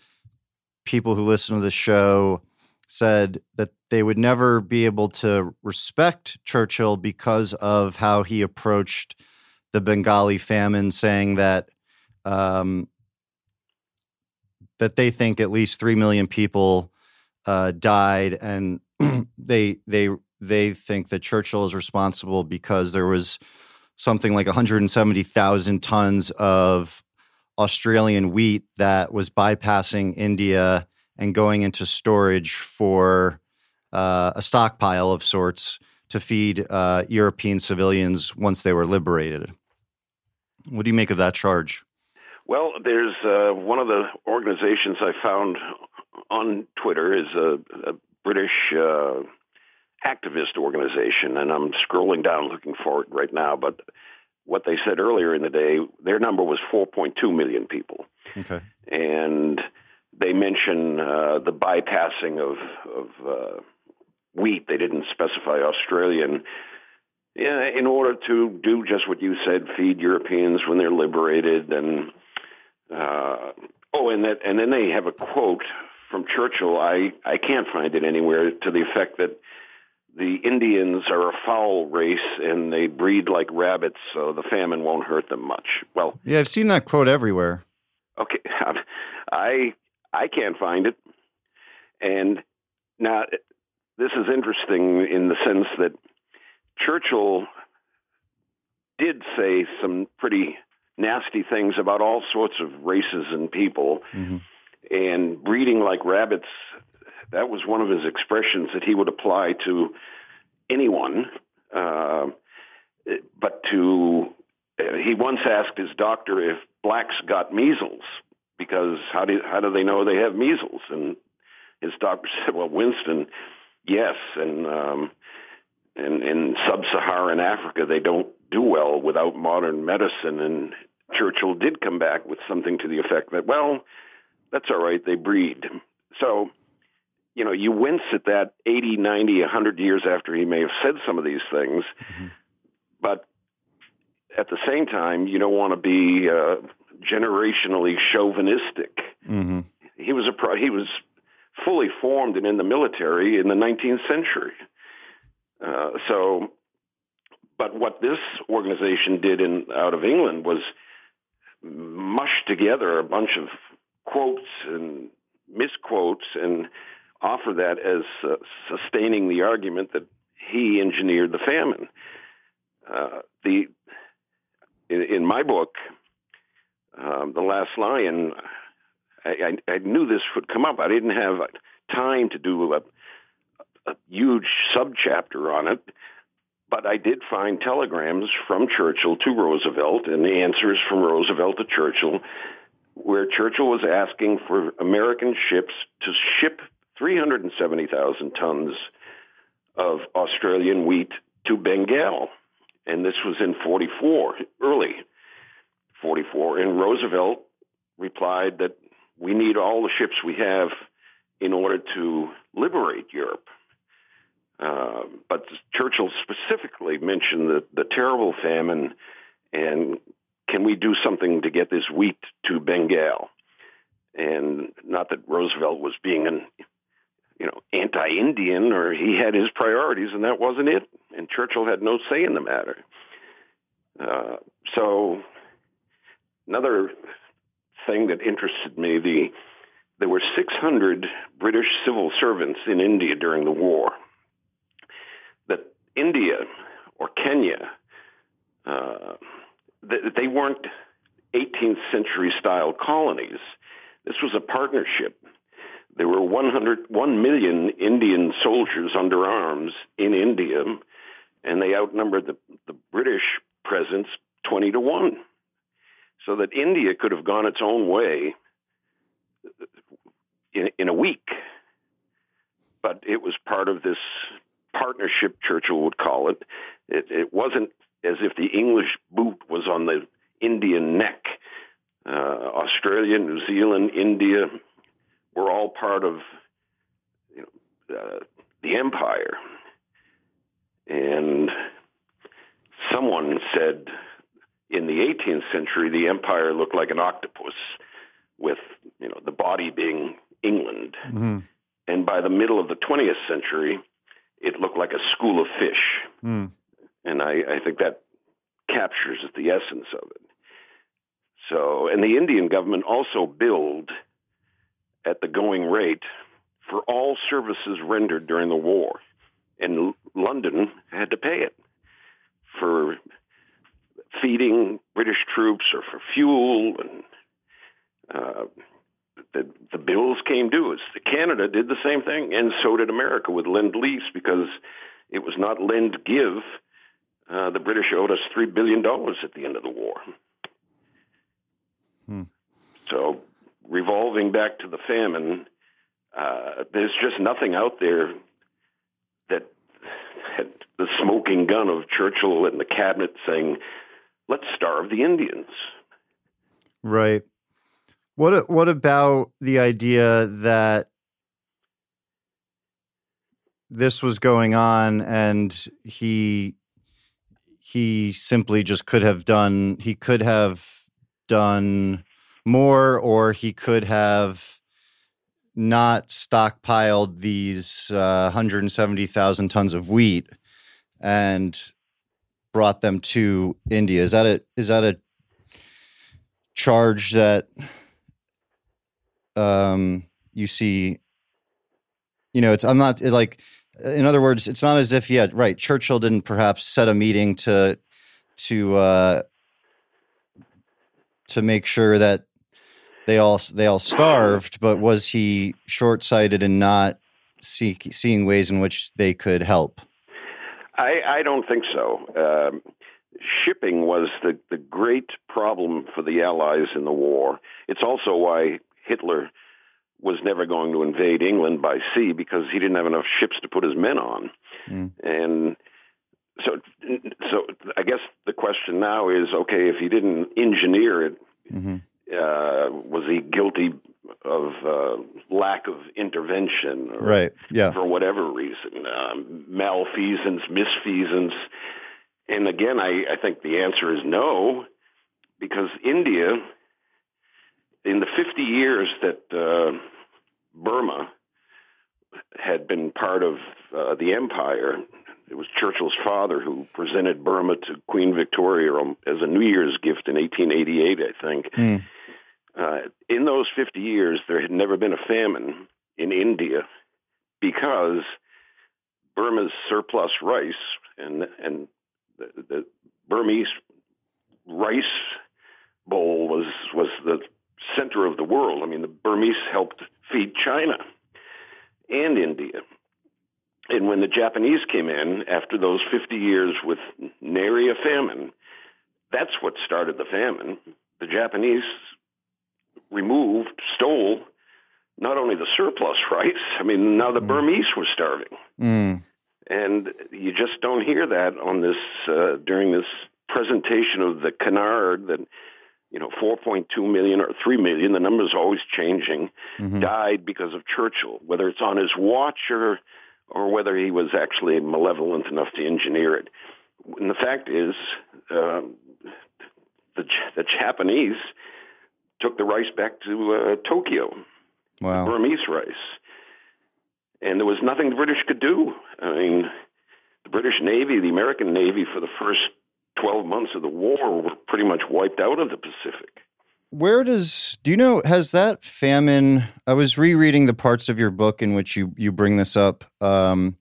people who listen to the show said that they would never be able to respect Churchill because of how he approached the Bengali famine, saying that um, that they think at least three million people uh, died, and they they they think that Churchill is responsible because there was something like 170,000 tons of Australian wheat that was bypassing India and going into storage for uh, a stockpile of sorts to feed uh, European civilians once they were liberated. What do you make of that charge? Well, there's uh, one of the organizations I found on Twitter is a, a British uh, activist organization, and I'm scrolling down looking for it right now. But what they said earlier in the day, their number was 4.2 million people. Okay. And they mention uh, the bypassing of, of uh, wheat. They didn't specify Australian. in order to do just what you said, feed Europeans when they're liberated, and uh, oh, and that, and then they have a quote from Churchill. I I can't find it anywhere to the effect that the Indians are a foul race and they breed like rabbits, so the famine won't hurt them much. Well, yeah, I've seen that quote everywhere. Okay, I I can't find it, and now this is interesting in the sense that Churchill did say some pretty nasty things about all sorts of races and people, mm-hmm. and breeding like rabbits that was one of his expressions that he would apply to anyone. Uh, but to uh, he once asked his doctor if blacks got measles because how do how do they know they have measles? And his doctor said, "Well, Winston, yes, and um, and in sub-Saharan Africa they don't do well without modern medicine." And Churchill did come back with something to the effect that, "Well, that's all right, they breed." So you know, you wince at that 80, 90, 100 years after he may have said some of these things. Mm-hmm. But at the same time, you don't want to be uh, generationally chauvinistic. Mm-hmm. He was a pro- he was fully formed and in the military in the 19th century. Uh, so, but what this organization did in out of England was mush together a bunch of quotes and misquotes and offer that as uh, sustaining the argument that he engineered the famine. Uh, the in, in, my book, um, The Last Lion, I, I, I, knew this would come up. I didn't have time to do a, a huge subchapter on it, but I did find telegrams from Churchill to Roosevelt and the answers from Roosevelt to Churchill where Churchill was asking for American ships to ship 370,000 tons of Australian wheat to Bengal. And this was in 44, early 44. And Roosevelt replied that we need all the ships we have in order to liberate Europe. Uh, but Churchill specifically mentioned the, the terrible famine and can we do something to get this wheat to Bengal? And not that Roosevelt was being an, you know, anti-Indian or he had his priorities and that wasn't it. And Churchill had no say in the matter. Uh, so another thing that interested me, the there were 600 British civil servants in India during the war. That India or Kenya, uh, they weren't 18th century style colonies. This was a partnership. There were 100, 1 million Indian soldiers under arms in India, and they outnumbered the, the British presence 20 to 1. So that India could have gone its own way in, in a week. But it was part of this partnership, Churchill would call it. It, it wasn't as if the English boot was on the Indian neck. Uh, Australia, New Zealand, India were all part of you know, uh, the empire. And someone said in the 18th century, the empire looked like an octopus with you know the body being England. Mm-hmm. And by the middle of the 20th century, it looked like a school of fish. Mm. And I, I think that captures the essence of it. So, and the Indian government also billed at the going rate for all services rendered during the war. And London had to pay it for feeding British troops or for fuel and uh, the, the bills came due. Canada did the same thing, and so did America with Lend Lease because it was not lend give. Uh, the British owed us three billion dollars at the end of the war. Hmm. So, revolving back to the famine, uh, there's just nothing out there that had the smoking gun of Churchill and the cabinet saying, "Let's starve the Indians." Right. What what about the idea that this was going on and he he simply just could have done he could have done more or he could have not stockpiled these uh, 170,000 tons of wheat and brought them to India. Is that a is that a charge that um, you see, you know, it's I'm not like, in other words, it's not as if yeah, right. Churchill didn't perhaps set a meeting to to uh, to make sure that they all they all starved, but was he short sighted and not see, seeing ways in which they could help? I, I don't think so. Um, shipping was the, the great problem for the Allies in the war. It's also why Hitler was never going to invade England by sea because he didn't have enough ships to put his men on. Mm. And so, so I guess the question now is, okay, if he didn't engineer it, mm-hmm. Uh, was he guilty of uh, lack of intervention, or right? Yeah, for whatever reason, um, malfeasance, misfeasance. And again, I, I think the answer is no, because India in the 50 years that uh, Burma had been part of uh, the empire, it was Churchill's father who presented Burma to Queen Victoria as a New Year's gift in 1888, I think. Mm. Uh, in those 50 years, there had never been a famine in India because Burma's surplus rice and and the, the Burmese rice bowl was was the center of the world. I mean, the Burmese helped feed China and India. And when the Japanese came in after those 50 years with nary a famine, that's what started the famine. The Japanese removed, stole not only the surplus rice, I mean, now the mm. Burmese were starving. Mm. and you just don't hear that on this uh, during this presentation of the canard that you know 4.2 million or 3 million the number's always changing mm-hmm. died because of Churchill whether it's on his watch or or whether he was actually malevolent enough to engineer it and the fact is uh, the the Japanese took the rice back to uh, Tokyo wow. Burmese rice and there was nothing the British could do I mean the British Navy the American Navy for the first 12 months of the war were pretty much wiped out of the Pacific. Where does do you know has that famine? I was rereading the parts of your book in which you you bring this up um,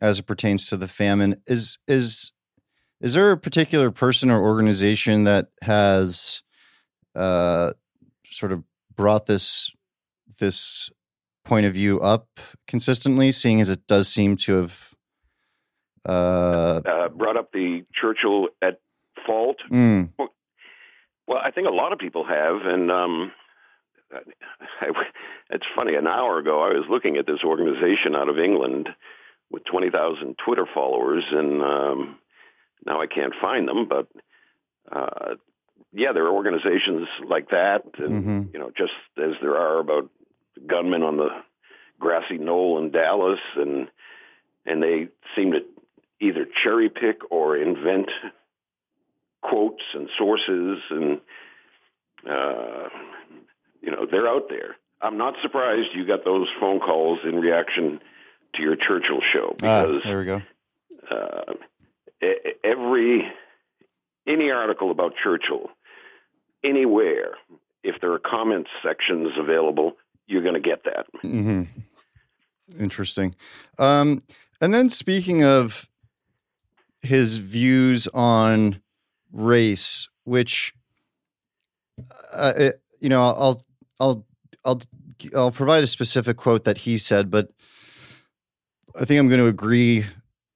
as it pertains to the famine. Is is is there a particular person or organization that has uh, sort of brought this this point of view up consistently, seeing as it does seem to have uh, uh, brought up the Churchill at fault. Mm. Well, I think a lot of people have, and um, I, it's funny. An hour ago, I was looking at this organization out of England with twenty thousand Twitter followers, and um, now I can't find them. But uh, yeah, there are organizations like that, and mm-hmm. you know, just as there are about gunmen on the grassy knoll in Dallas, and and they seem to either cherry pick or invent quotes and sources and uh, you know they're out there. I'm not surprised you got those phone calls in reaction to your Churchill show ah, because ah, there we go. Uh, every any article about Churchill anywhere, if there are comment sections available, you're going to get that. Mm-hmm. Interesting. Um, and then speaking of his views on race, which uh, it, you know, I'll I'll I'll I'll provide a specific quote that he said, but I think I'm going to agree.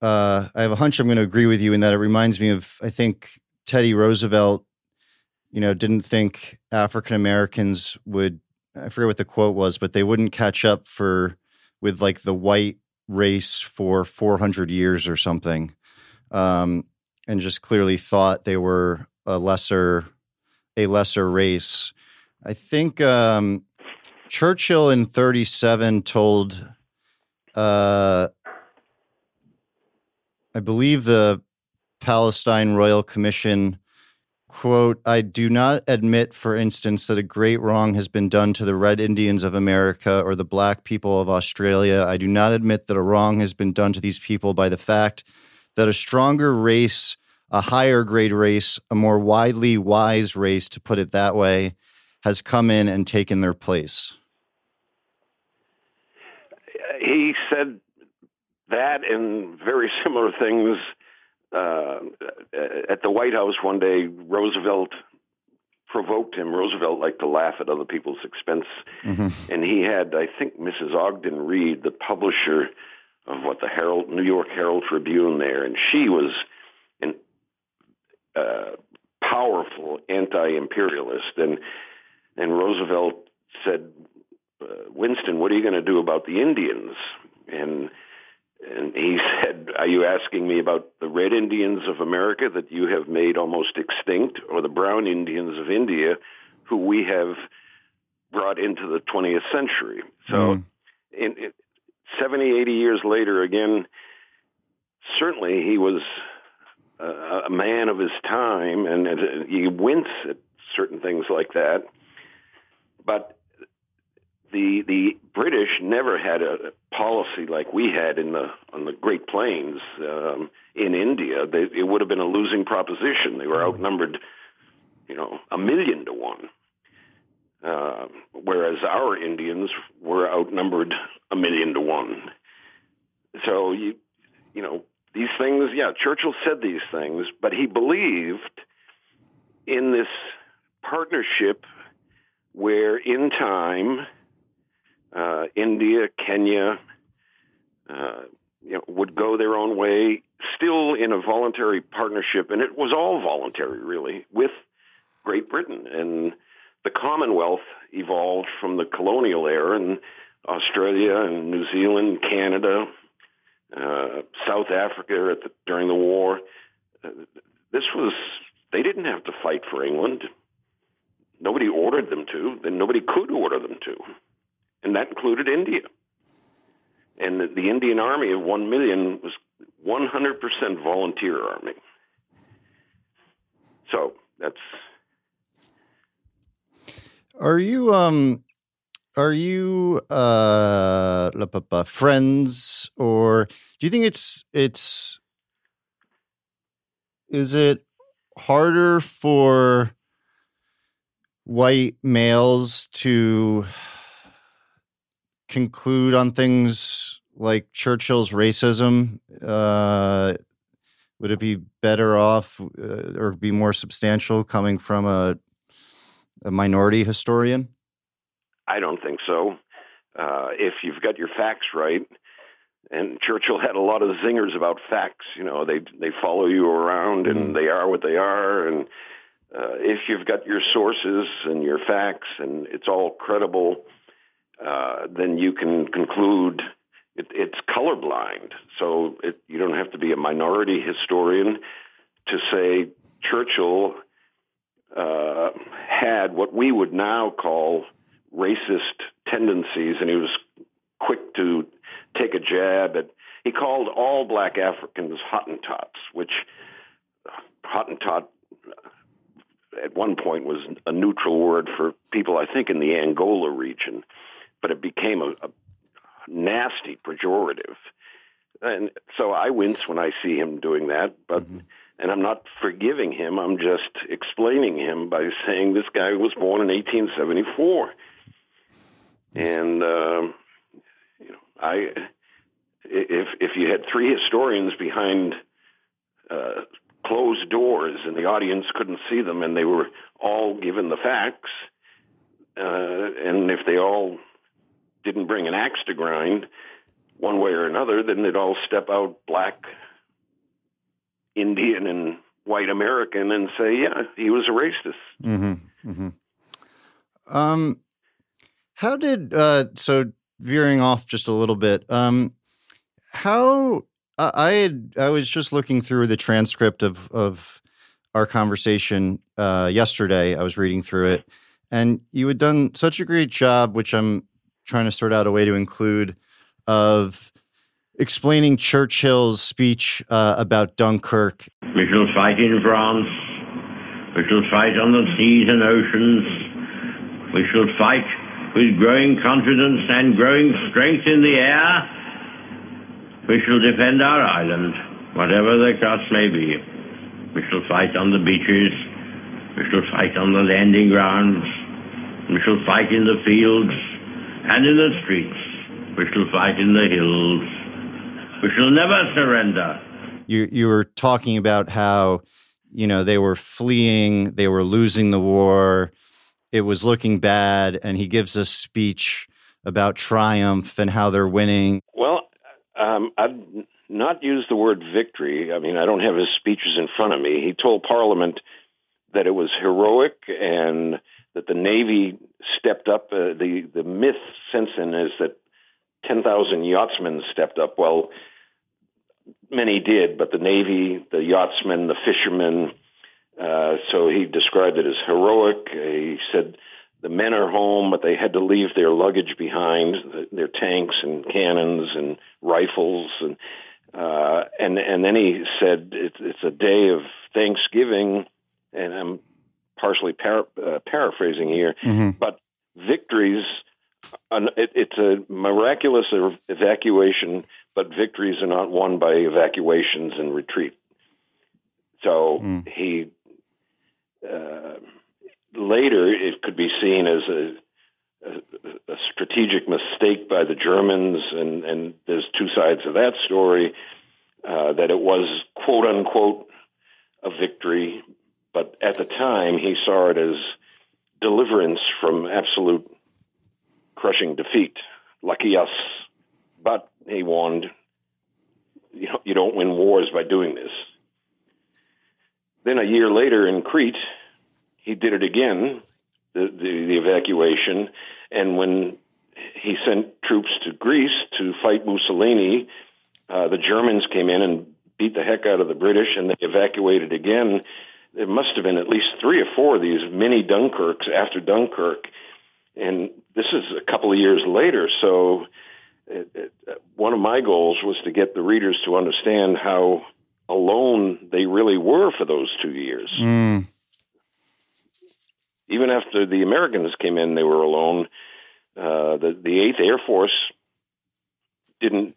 Uh, I have a hunch I'm going to agree with you in that it reminds me of I think Teddy Roosevelt. You know, didn't think African Americans would. I forget what the quote was, but they wouldn't catch up for with like the white race for 400 years or something um, and just clearly thought they were a lesser a lesser race. I think um, Churchill in 37 told, uh, I believe the Palestine Royal Commission, quote, I do not admit, for instance, that a great wrong has been done to the Red Indians of America or the black people of Australia. I do not admit that a wrong has been done to these people by the fact that a stronger race, a higher grade race, a more widely wise race, to put it that way, has come in and taken their place? He said that and very similar things uh, at the White House one day. Roosevelt provoked him. Roosevelt liked to laugh at other people's expense, mm-hmm. and he had, I think, Mrs. Ogden Reid, the publisher of what the Herald, New York Herald Tribune there, and she was an uh, powerful anti-imperialist, and and Roosevelt said, uh, Winston, what are you going to do about the Indians? And and he said, Are you asking me about the red Indians of America that you have made almost extinct, or the brown Indians of India who we have brought into the 20th century? So, mm. in, 70, 80 years later, again, certainly he was a man of his time, and, and you wince at certain things like that. But the the British never had a policy like we had in the on the Great Plains um, in India. They, it would have been a losing proposition. They were outnumbered, you know, a million to one. Uh, whereas our Indians were outnumbered a million to one. So you, you know, these things. Yeah, Churchill said these things, but he believed in this partnership where, in time, uh, India, Kenya, uh, you know, would go their own way, still in a voluntary partnership, and it was all voluntary, really, with Great Britain and the Commonwealth evolved from the colonial era, and Australia and New Zealand, Canada, uh, South Africa the, during the war. Uh, this was they didn't have to fight for England. Nobody ordered them to. Then nobody could order them to, and that included India. And the, the Indian Army of one million was 100% volunteer army. So that's. Are you um are you uh friends or do you think it's it's is it harder for white males to conclude on things like Churchill's racism? Uh, would it be better off uh, or be more substantial coming from a, a minority historian? I don't think so. Uh, if you've got your facts right, and Churchill had a lot of zingers about facts. You know, they they follow you around and mm. they are what they are. And uh, if you've got your sources and your facts and it's all credible, uh, then you can conclude it, it's colorblind. So it, you don't have to be a minority historian to say Churchill uh, had what we would now call racist tendencies, and he was quick to take a jab at. He called all black Africans Hottentots, which Hottentot at one point was a neutral word for people, I think, in the Angola region, but it became a, a nasty pejorative. And so I wince when I see him doing that, but mm-hmm. and I'm not forgiving him. I'm just explaining him by saying this guy was born in 1874, and uh, you know I if if you had three historians behind uh, closed doors and the audience couldn't see them and they were all given the facts, uh, and if they all didn't bring an axe to grind one way or another, then they'd all step out black, Indian, and white American and say, yeah, he was a racist. Mm-hmm, mm-hmm. Um, how did, uh, so veering off just a little bit, um, how I had, I was just looking through the transcript of, of our conversation uh, yesterday. I was reading through it, and you had done such a great job, which I'm trying to sort out a way to include of explaining Churchill's speech uh, about Dunkirk. We shall fight in France. We shall fight on the seas and oceans. We shall fight with growing confidence and growing strength in the air. We shall defend our island, whatever the cost may be. We shall fight on the beaches. We shall fight on the landing grounds. We shall fight in the fields and in the streets. We shall fight in the hills. We shall never surrender. You you were talking about how you know they were fleeing, they were losing the war, it was looking bad, and he gives a speech about triumph and how they're winning. Well, um, I've not used the word victory. I mean, I don't have his speeches in front of me. He told Parliament that it was heroic and that the Navy stepped up. Uh, the the myth since then is that ten thousand yachtsmen stepped up. Well, many did, but the Navy, the yachtsmen, the fishermen. Uh, so he described it as heroic. He said the men are home, but they had to leave their luggage behind, their tanks and cannons and rifles, and uh, and and then he said it's, it's a day of Thanksgiving, and I'm partially par- uh, paraphrasing here, mm-hmm. but victories. it, it's a miraculous evacuation, but victories are not won by evacuations and retreat. So mm. he uh, later it could be seen as a, a, a, strategic mistake by the Germans, and, and there's two sides of that story. Uh, that it was quote unquote a victory, but at the time, he saw it as deliverance from absolute crushing defeat. Lucky us. But he warned, you, know, you don't win wars by doing this. Then a year later in Crete, he did it again, the, the, the evacuation. And when he sent troops to Greece to fight Mussolini, uh, the Germans came in and beat the heck out of the British, and they evacuated again. There must have been at least three or four of these mini Dunkirks after Dunkirk, and this is a couple of years later. So, it, it, one of my goals was to get the readers to understand how alone they really were for those two years. Mm. Even after the Americans came in, they were alone. Uh, the the Eighth Air Force didn't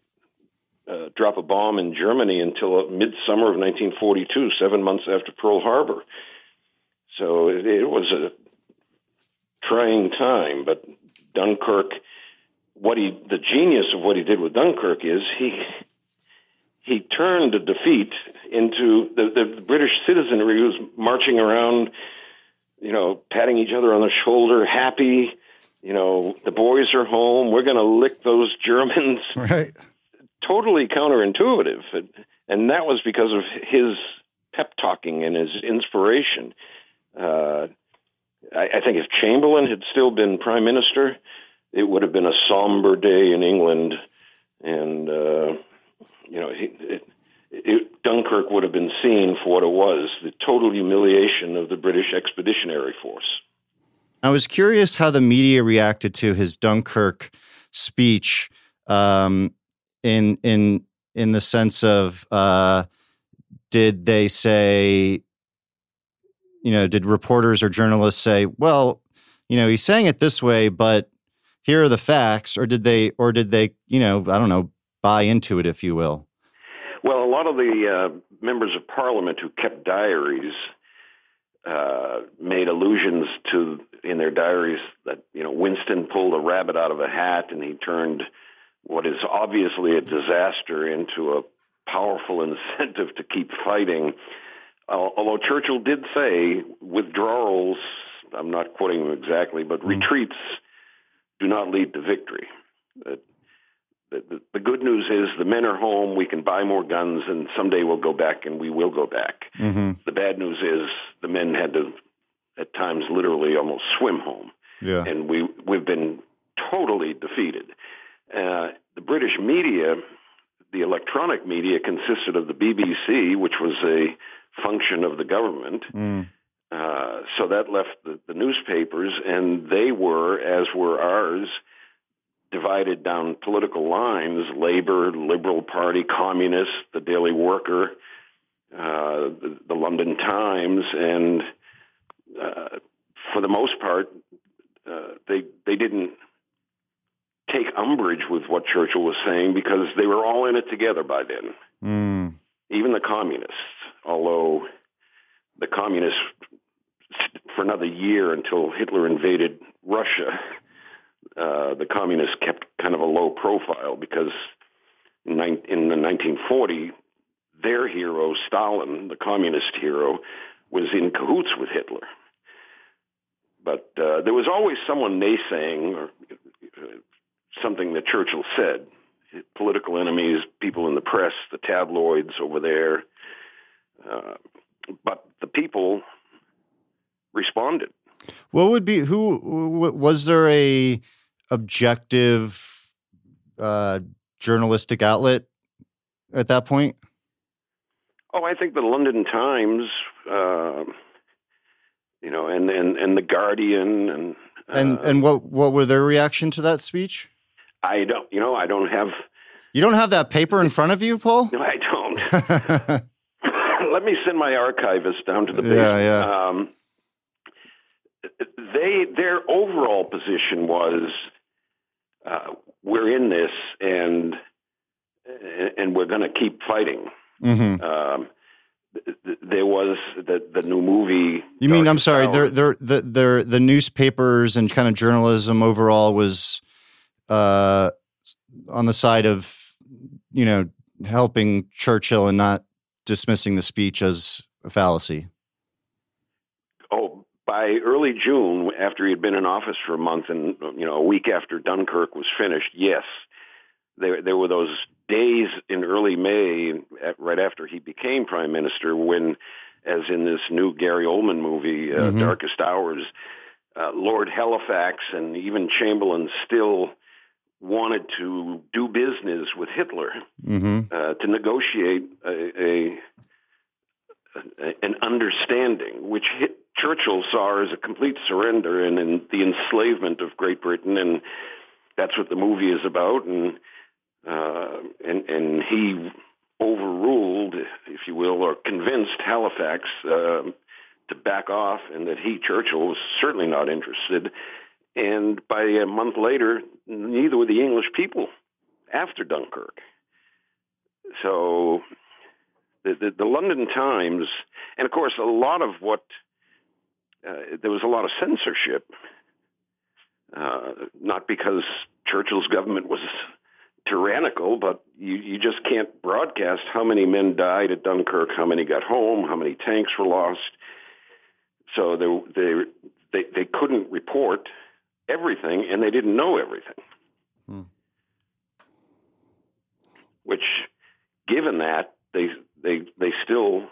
uh, drop a bomb in Germany until midsummer of 1942, seven months after Pearl Harbor. So it, it was a trying time, but Dunkirk. What he, the genius of what he did with Dunkirk is he he turned a defeat into the, the British citizenry was marching around, you know, patting each other on the shoulder, happy. You know, the boys are home. We're going to lick those Germans. Right. Totally counterintuitive, and that was because of his pep talking and his inspiration. Uh, I, I think if Chamberlain had still been prime minister, it would have been a somber day in England, and. Uh, you know, it, it, Dunkirk would have been seen for what it was the total humiliation of the British Expeditionary Force. I was curious how the media reacted to his Dunkirk speech um, in in in the sense of uh, did they say you know did reporters or journalists say well you know he's saying it this way but here are the facts or did they or did they you know I don't know buy into it, if you will? Well, a lot of the uh, members of parliament who kept diaries uh, made allusions to in their diaries that you know Winston pulled a rabbit out of a hat and he turned what is obviously a disaster into a powerful incentive to keep fighting. Uh, although Churchill did say withdrawals, I'm not quoting him exactly, but mm. retreats do not lead to victory. That the, the, the, good news is the men are home. We can buy more guns, and someday we'll go back, and we will go back. Mm-hmm. The bad news is the men had to, at times, literally almost swim home. Yeah. And we we've been totally defeated. Uh, the British media, the electronic media, consisted of the BBC, which was a function of the government. Mm. Uh, so that left the, the newspapers, and they were, as were ours, divided down political lines labor, Liberal Party, Communist, the Daily Worker, uh, the, the, London Times, and uh, for the most part, uh, they, they didn't take umbrage with what Churchill was saying because they were all in it together by then. Mm. Even the communists, although the communists, for another year until Hitler invaded Russia, uh, the communists kept kind of a low profile because in, in the 1940, their hero, Stalin, the communist hero, was in cahoots with Hitler. But uh, there was always someone naysaying or something that Churchill said. Political enemies, people in the press, the tabloids over there. Uh, but the people responded. What would be who was there a objective uh, journalistic outlet at that point? Oh, I think the London Times, uh, you know, and, and and the Guardian, and uh, and and what what were their reaction to that speech? I don't, you know, I don't have. You don't have that paper in front of you, Paul? No, I don't. Let me send my archivist down to the basement. Yeah, yeah. Um, they their overall position was uh, we're in this and and we're going to keep fighting. Mm-hmm. Um, there was the the new movie. You mean I'm sorry? There, there, the, the the newspapers and kind of journalism overall was uh, on the side of you know helping Churchill and not dismissing the speech as a fallacy Oh, by early June, after he had been in office for a month and you know a week after Dunkirk was finished, yes, there there were those days in early May, right after he became prime minister, when, as in this new Gary Oldman movie, uh, mm-hmm. Darkest Hours, uh, Lord Halifax and even Chamberlain still wanted to do business with Hitler hmm uh, to negotiate a, a, a an understanding, which hit, Churchill saw as a complete surrender and, and the enslavement of Great Britain, and that's what the movie is about. And uh, and and he overruled, if you will, or convinced Halifax uh, to back off, and that he Churchill was certainly not interested. And by a month later, neither were the English people after Dunkirk. So the, the, the London Times, and of course, a lot of what uh, there was a lot of censorship, uh, not because Churchill's government was tyrannical, but you, you just can't broadcast how many men died at Dunkirk, how many got home, how many tanks were lost. So they they they, they couldn't report everything, and they didn't know everything. Hmm. Which, given that, they they they still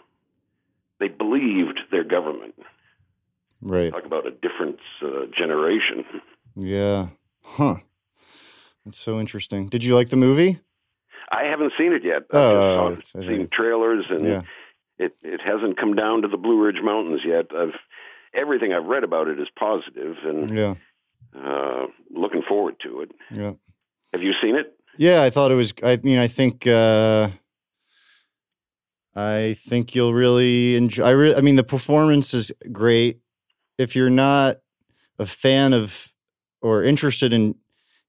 they believed their government. Right. Talk about a different uh, generation. Yeah. Huh. That's so interesting. Did you like the movie? I haven't seen it yet. I've Oh, just it's- saw- I seen trailers, and Yeah. it it hasn't come down to the Blue Ridge Mountains yet. I've everything I've read about it is positive, and Yeah. Uh, looking forward to it. Yeah. Have you seen it? Yeah, I thought it was. I mean, I think. uh I think you'll really enjoy. I, re- I mean, the performance is great. If you're not a fan of or interested in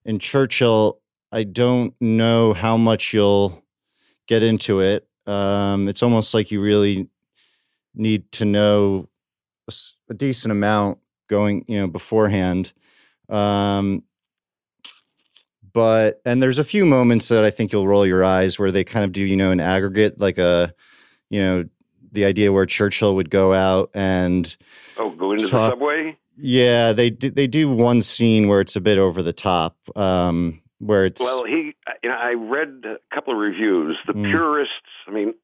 in Churchill, I don't know how much you'll get into it. Um, it's almost like you really need to know a decent amount going, you know, beforehand. Um, but and there's a few moments that I think you'll roll your eyes where they kind of do, you know, an aggregate, like a, you know, the idea where Churchill would go out and Oh, go into Talk- the subway. yeah, they do, they do one scene where it's a bit over the top, um, where it's Well, he. You know, I read a couple of reviews. The Mm. purists. I mean,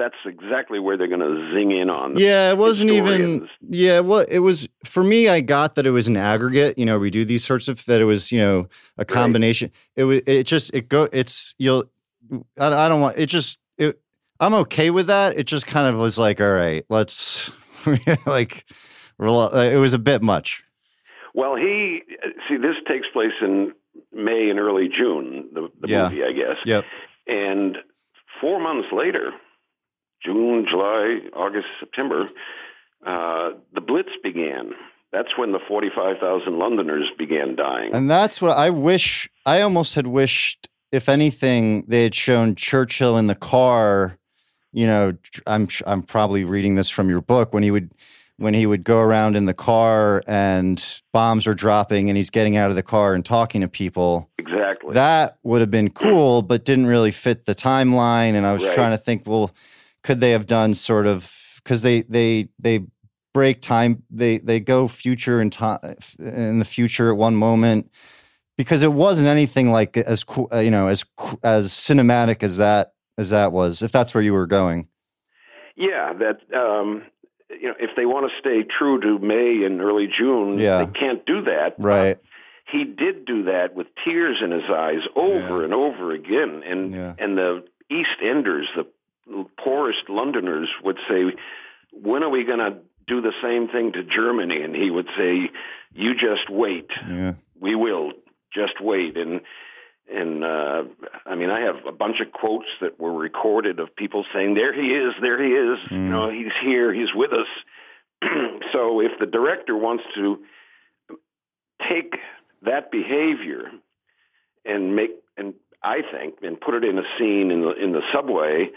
that's exactly where they're going to zing in on. yeah, it wasn't even yeah, well, it was for me. I got that it was an aggregate. You know, we do these sorts of that. It was you know a combination. It was it just it go it's you'll I, I don't want it just it. I'm okay with that. It just kind of was like, all right, let's like, it was a bit much. Well, he see this takes place in May and early June. The, the Yeah. movie, I guess. Yep. And four months later, June, July, August, September, uh, the Blitz began. That's when the 45,000 Londoners began dying. And that's what I wish. I almost had wished, if anything, they had shown Churchill in the car. You know, I'm I'm probably reading this from your book when he would when he would go around in the car and bombs are dropping and he's getting out of the car and talking to people. exactly. That would have been cool, but didn't really fit the timeline. And I was Right. trying to think, well, could they have done sort of because they they they break time they they go future and time in the future at one moment because it wasn't anything like as uh, you know as as cinematic as that as that was if that's where you were going yeah, that um, you know, if they want to stay true to May and early June, Yeah. they can't do that. right he did do that with tears in his eyes over Yeah. and over again and Yeah. and the east enders the poorest londoners would say when are we going to do the same thing to germany? And he would say you just wait. Yeah. We will. Just wait. And and uh i mean i have a bunch of quotes that were recorded of people saying there he is there he is. You Mm. know he's here he's with us. So if the director wants to take that behavior and make and I think and put it in a scene in the in the subway.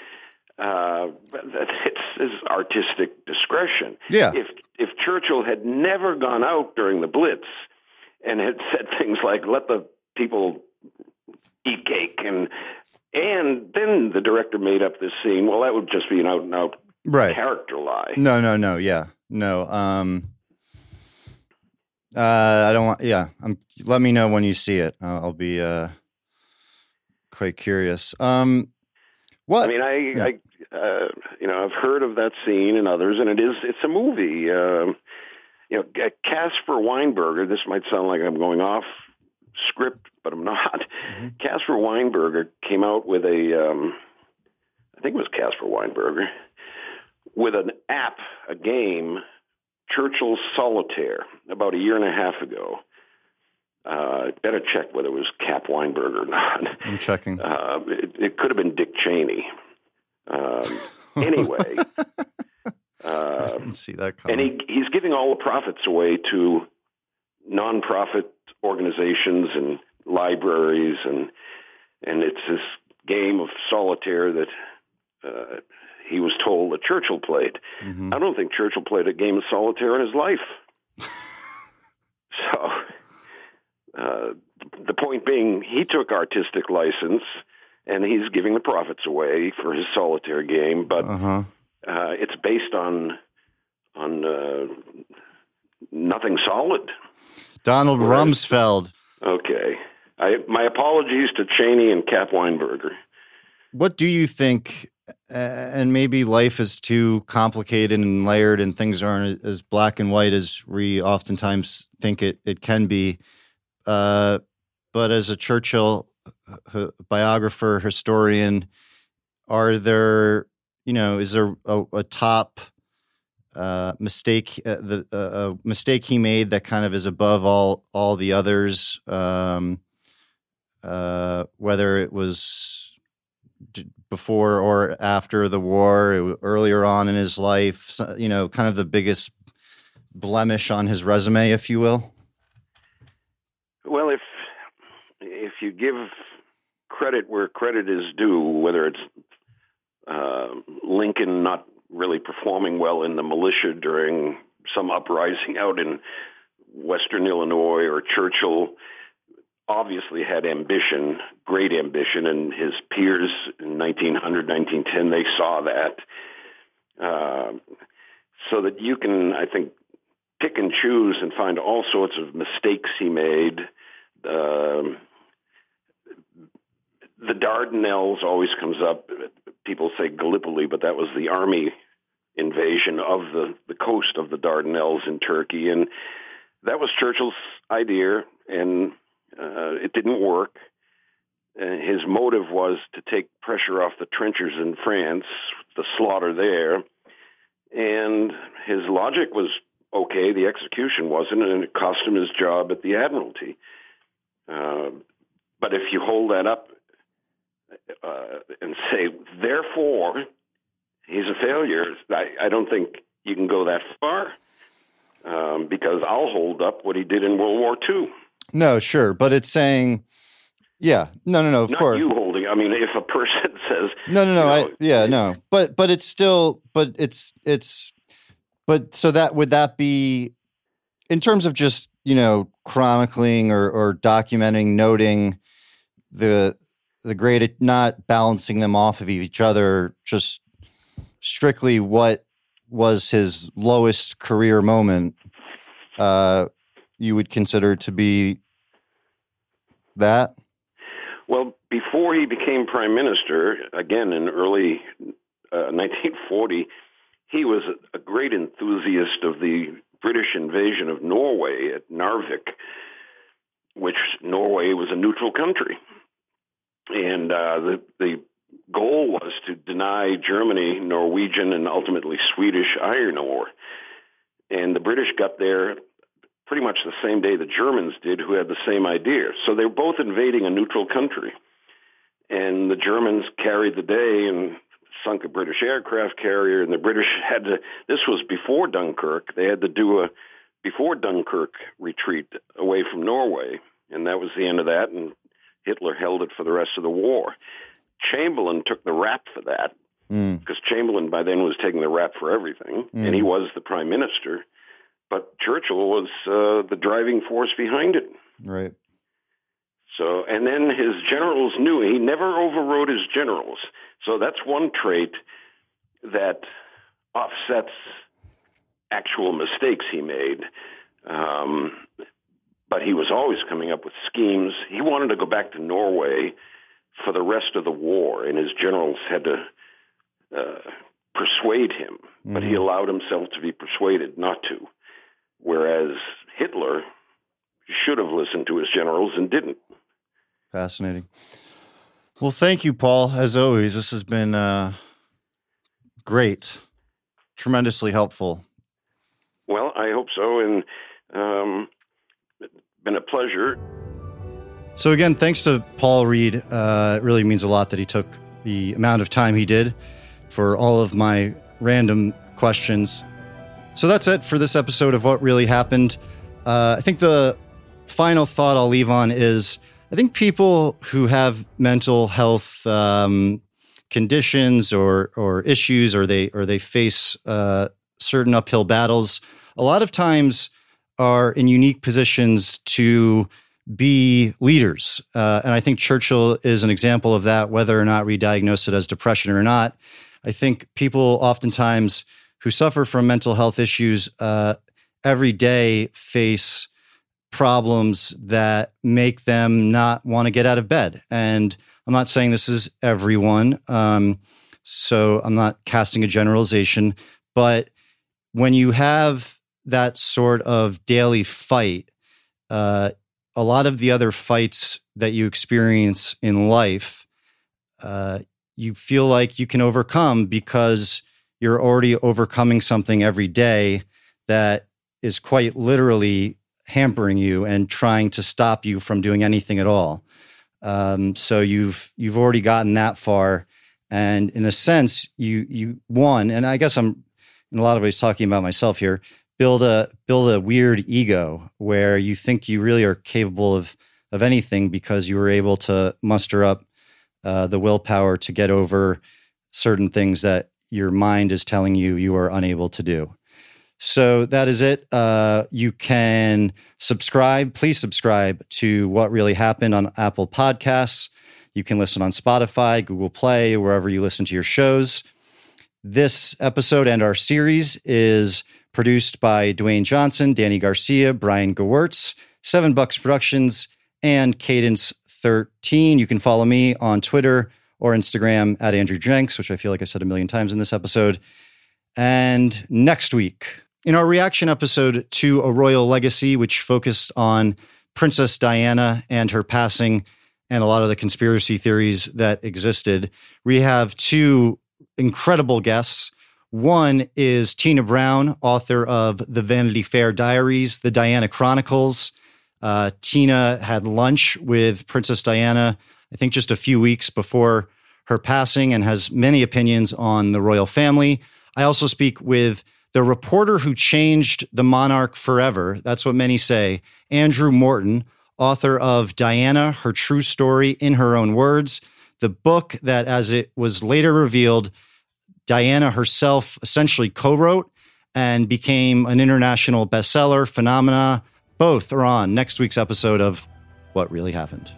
Uh, it's, it's artistic discretion. yeah. If if Churchill had never gone out during the Blitz and had said things like "Let the people eat cake," and and then the director made up this scene, well, that would just be an out and out right. character lie. no no no. Yeah. No um uh i don't want yeah. Um let me know when you see it. Uh, i'll be uh quite curious. Um what I mean, I, I, uh, you know, I've heard of that scene and others, and it is, it's a movie. Um, you know, Caspar Weinberger. This might sound like I'm going off script, but I'm not. Mm-hmm. Caspar Weinberger came out with a, um, I think it was Caspar Weinberger, with an app, a game, Churchill Solitaire, about a year and a half ago. Uh, better check whether it was Cap Weinberg or not. I'm checking. Uh, it, it, could have been Dick Cheney. Um, anyway, uh, I didn't see that coming. And he, he's giving all the profits away to nonprofit organizations and libraries, and and it's this game of solitaire that uh, he was told that Churchill played. Mm-hmm. I don't think Churchill played a game of solitaire in his life. so, uh, the point being, he took artistic license, and he's giving the profits away for his solitaire game, but. Uh-huh uh, it's based on on uh, nothing solid. Donald Whereas, Rumsfeld. Okay, I, my apologies to Cheney and Cap Weinberger. What do you think? Uh, and maybe life is too complicated and layered, and things aren't as black and white as we oftentimes think it it can be. Uh, but as a Churchill uh, biographer, historian, are there you know, is there a, a top uh, mistake uh, the uh, mistake he made that kind of is above all all the others? Um, uh, whether it was before or after the war, earlier on in his life, you know, kind of the biggest blemish on his resume, if you will. Well, if if you give credit where credit is due, whether it's uh, Lincoln not really performing well in the militia during some uprising out in Western Illinois, or Churchill obviously had ambition, great ambition, and his peers in 1900, 1910, they saw that. Uh, so that you can, I think, pick and choose and find all sorts of mistakes he made. Uh, the Dardanelles always comes up people say Gallipoli, but that was the army invasion of the, the coast of the Dardanelles in Turkey. And that was Churchill's idea, and uh, it didn't work. Uh, his motive was to take pressure off the trenchers in France, the slaughter there. And his logic was okay, the execution wasn't, and it cost him his job at the Admiralty. Uh, but if you hold that up uh, and say, therefore, he's a failure. I, I don't think you can go that far um, because I'll hold up what he did in World War II. No, sure, but it's saying, yeah, no, no, no, of Not course. You holding? I mean, if a person says, no, no, no, I, yeah, no, but but it's still, but it's it's, but so that would that be, in terms of just you know chronicling or or documenting, noting the the great not balancing them off of each other, just strictly what was his lowest career moment, uh, you would consider to be that? Well, before he became prime minister, again in early uh, 1940, he was a great enthusiast of the British invasion of Norway at Narvik, which Norway was a neutral country and uh, the the goal was to deny Germany Norwegian and ultimately Swedish iron ore. And the British got there pretty much the same day the Germans did, who had the same idea. So they were both invading a neutral country. And the Germans carried the day and sunk a British aircraft carrier, and the British had to, this was before Dunkirk, they had to do a before Dunkirk retreat away from Norway. And that was the end of that. And Hitler held it for the rest of the war. Chamberlain took the rap for that hmm. because mm. Chamberlain by then was taking the rap for everything, mm. and he hmm. was the prime minister. But Churchill was uh, the driving force behind it. Right. So, and then his generals knew he never overrode his generals. So that's one trait that offsets actual mistakes he made. Um, but he was always coming up with schemes. He wanted to go back to Norway for the rest of the war, and his generals had to uh, persuade him, mm-hmm. but he mm-hmm. allowed himself to be persuaded not to. Whereas Hitler should have listened to his generals and didn't. Fascinating. Well, thank you, Paul. As always, this has been uh, great, tremendously helpful. Well, I hope so, and um, been a pleasure. So again, thanks to Paul Reid. Uh, it really means a lot that he took the amount of time he did for all of my random questions. So that's it for this episode of What Really Happened. Uh, I think the final thought I'll leave on is I think people who have mental health um, conditions or or issues or they or they face uh, certain uphill battles a lot of times are in unique positions to be leaders. Uh, and I think Churchill is an example of that, whether or not we diagnose it as depression or not. I think people oftentimes who suffer from mental health issues uh, every day face problems that make them not want to get out of bed. And I'm not saying this is everyone. Um, so I'm not casting a generalization. But when you have that sort of daily fight, uh, a lot of the other fights that you experience in life, uh, you feel like you can overcome because you're already overcoming something every day that is quite literally hampering you and trying to stop you from doing anything at all. Um, so you've you've already gotten that far, and in a sense, you you won. And I guess I'm in a lot of ways talking about myself here build a build a weird ego where you think you really are capable of of anything because you were able to muster up uh, the willpower to get over certain things that your mind is telling you you are unable to do. So that is it. Uh, you can subscribe. Please subscribe to What Really Happened on Apple Podcasts. You can listen on Spotify, Google Play, wherever you listen to your shows. This episode and our series is produced by Dwayne Johnson, Danny Garcia, Brian Gewirtz, Seven Bucks Productions, and Cadence 13. You can follow me on Twitter or Instagram at Andrew Jenks, which I feel like I've said a million times in this episode. And next week, in our reaction episode to A Royal Legacy, which focused on Princess Diana and her passing and a lot of the conspiracy theories that existed, we have two incredible guests. One is Tina Brown, author of the Vanity Fair Diaries, the Diana Chronicles. Uh, Tina had lunch with Princess Diana, I think just a few weeks before her passing, and has many opinions on the royal family. I also speak with the reporter who changed the monarch forever. That's what many say. Andrew Morton, author of Diana, Her True Story in Her Own Words, the book that, as it was later revealed, Diana herself essentially co wrote and became an international bestseller phenomena. Both are on next week's episode of What Really Happened.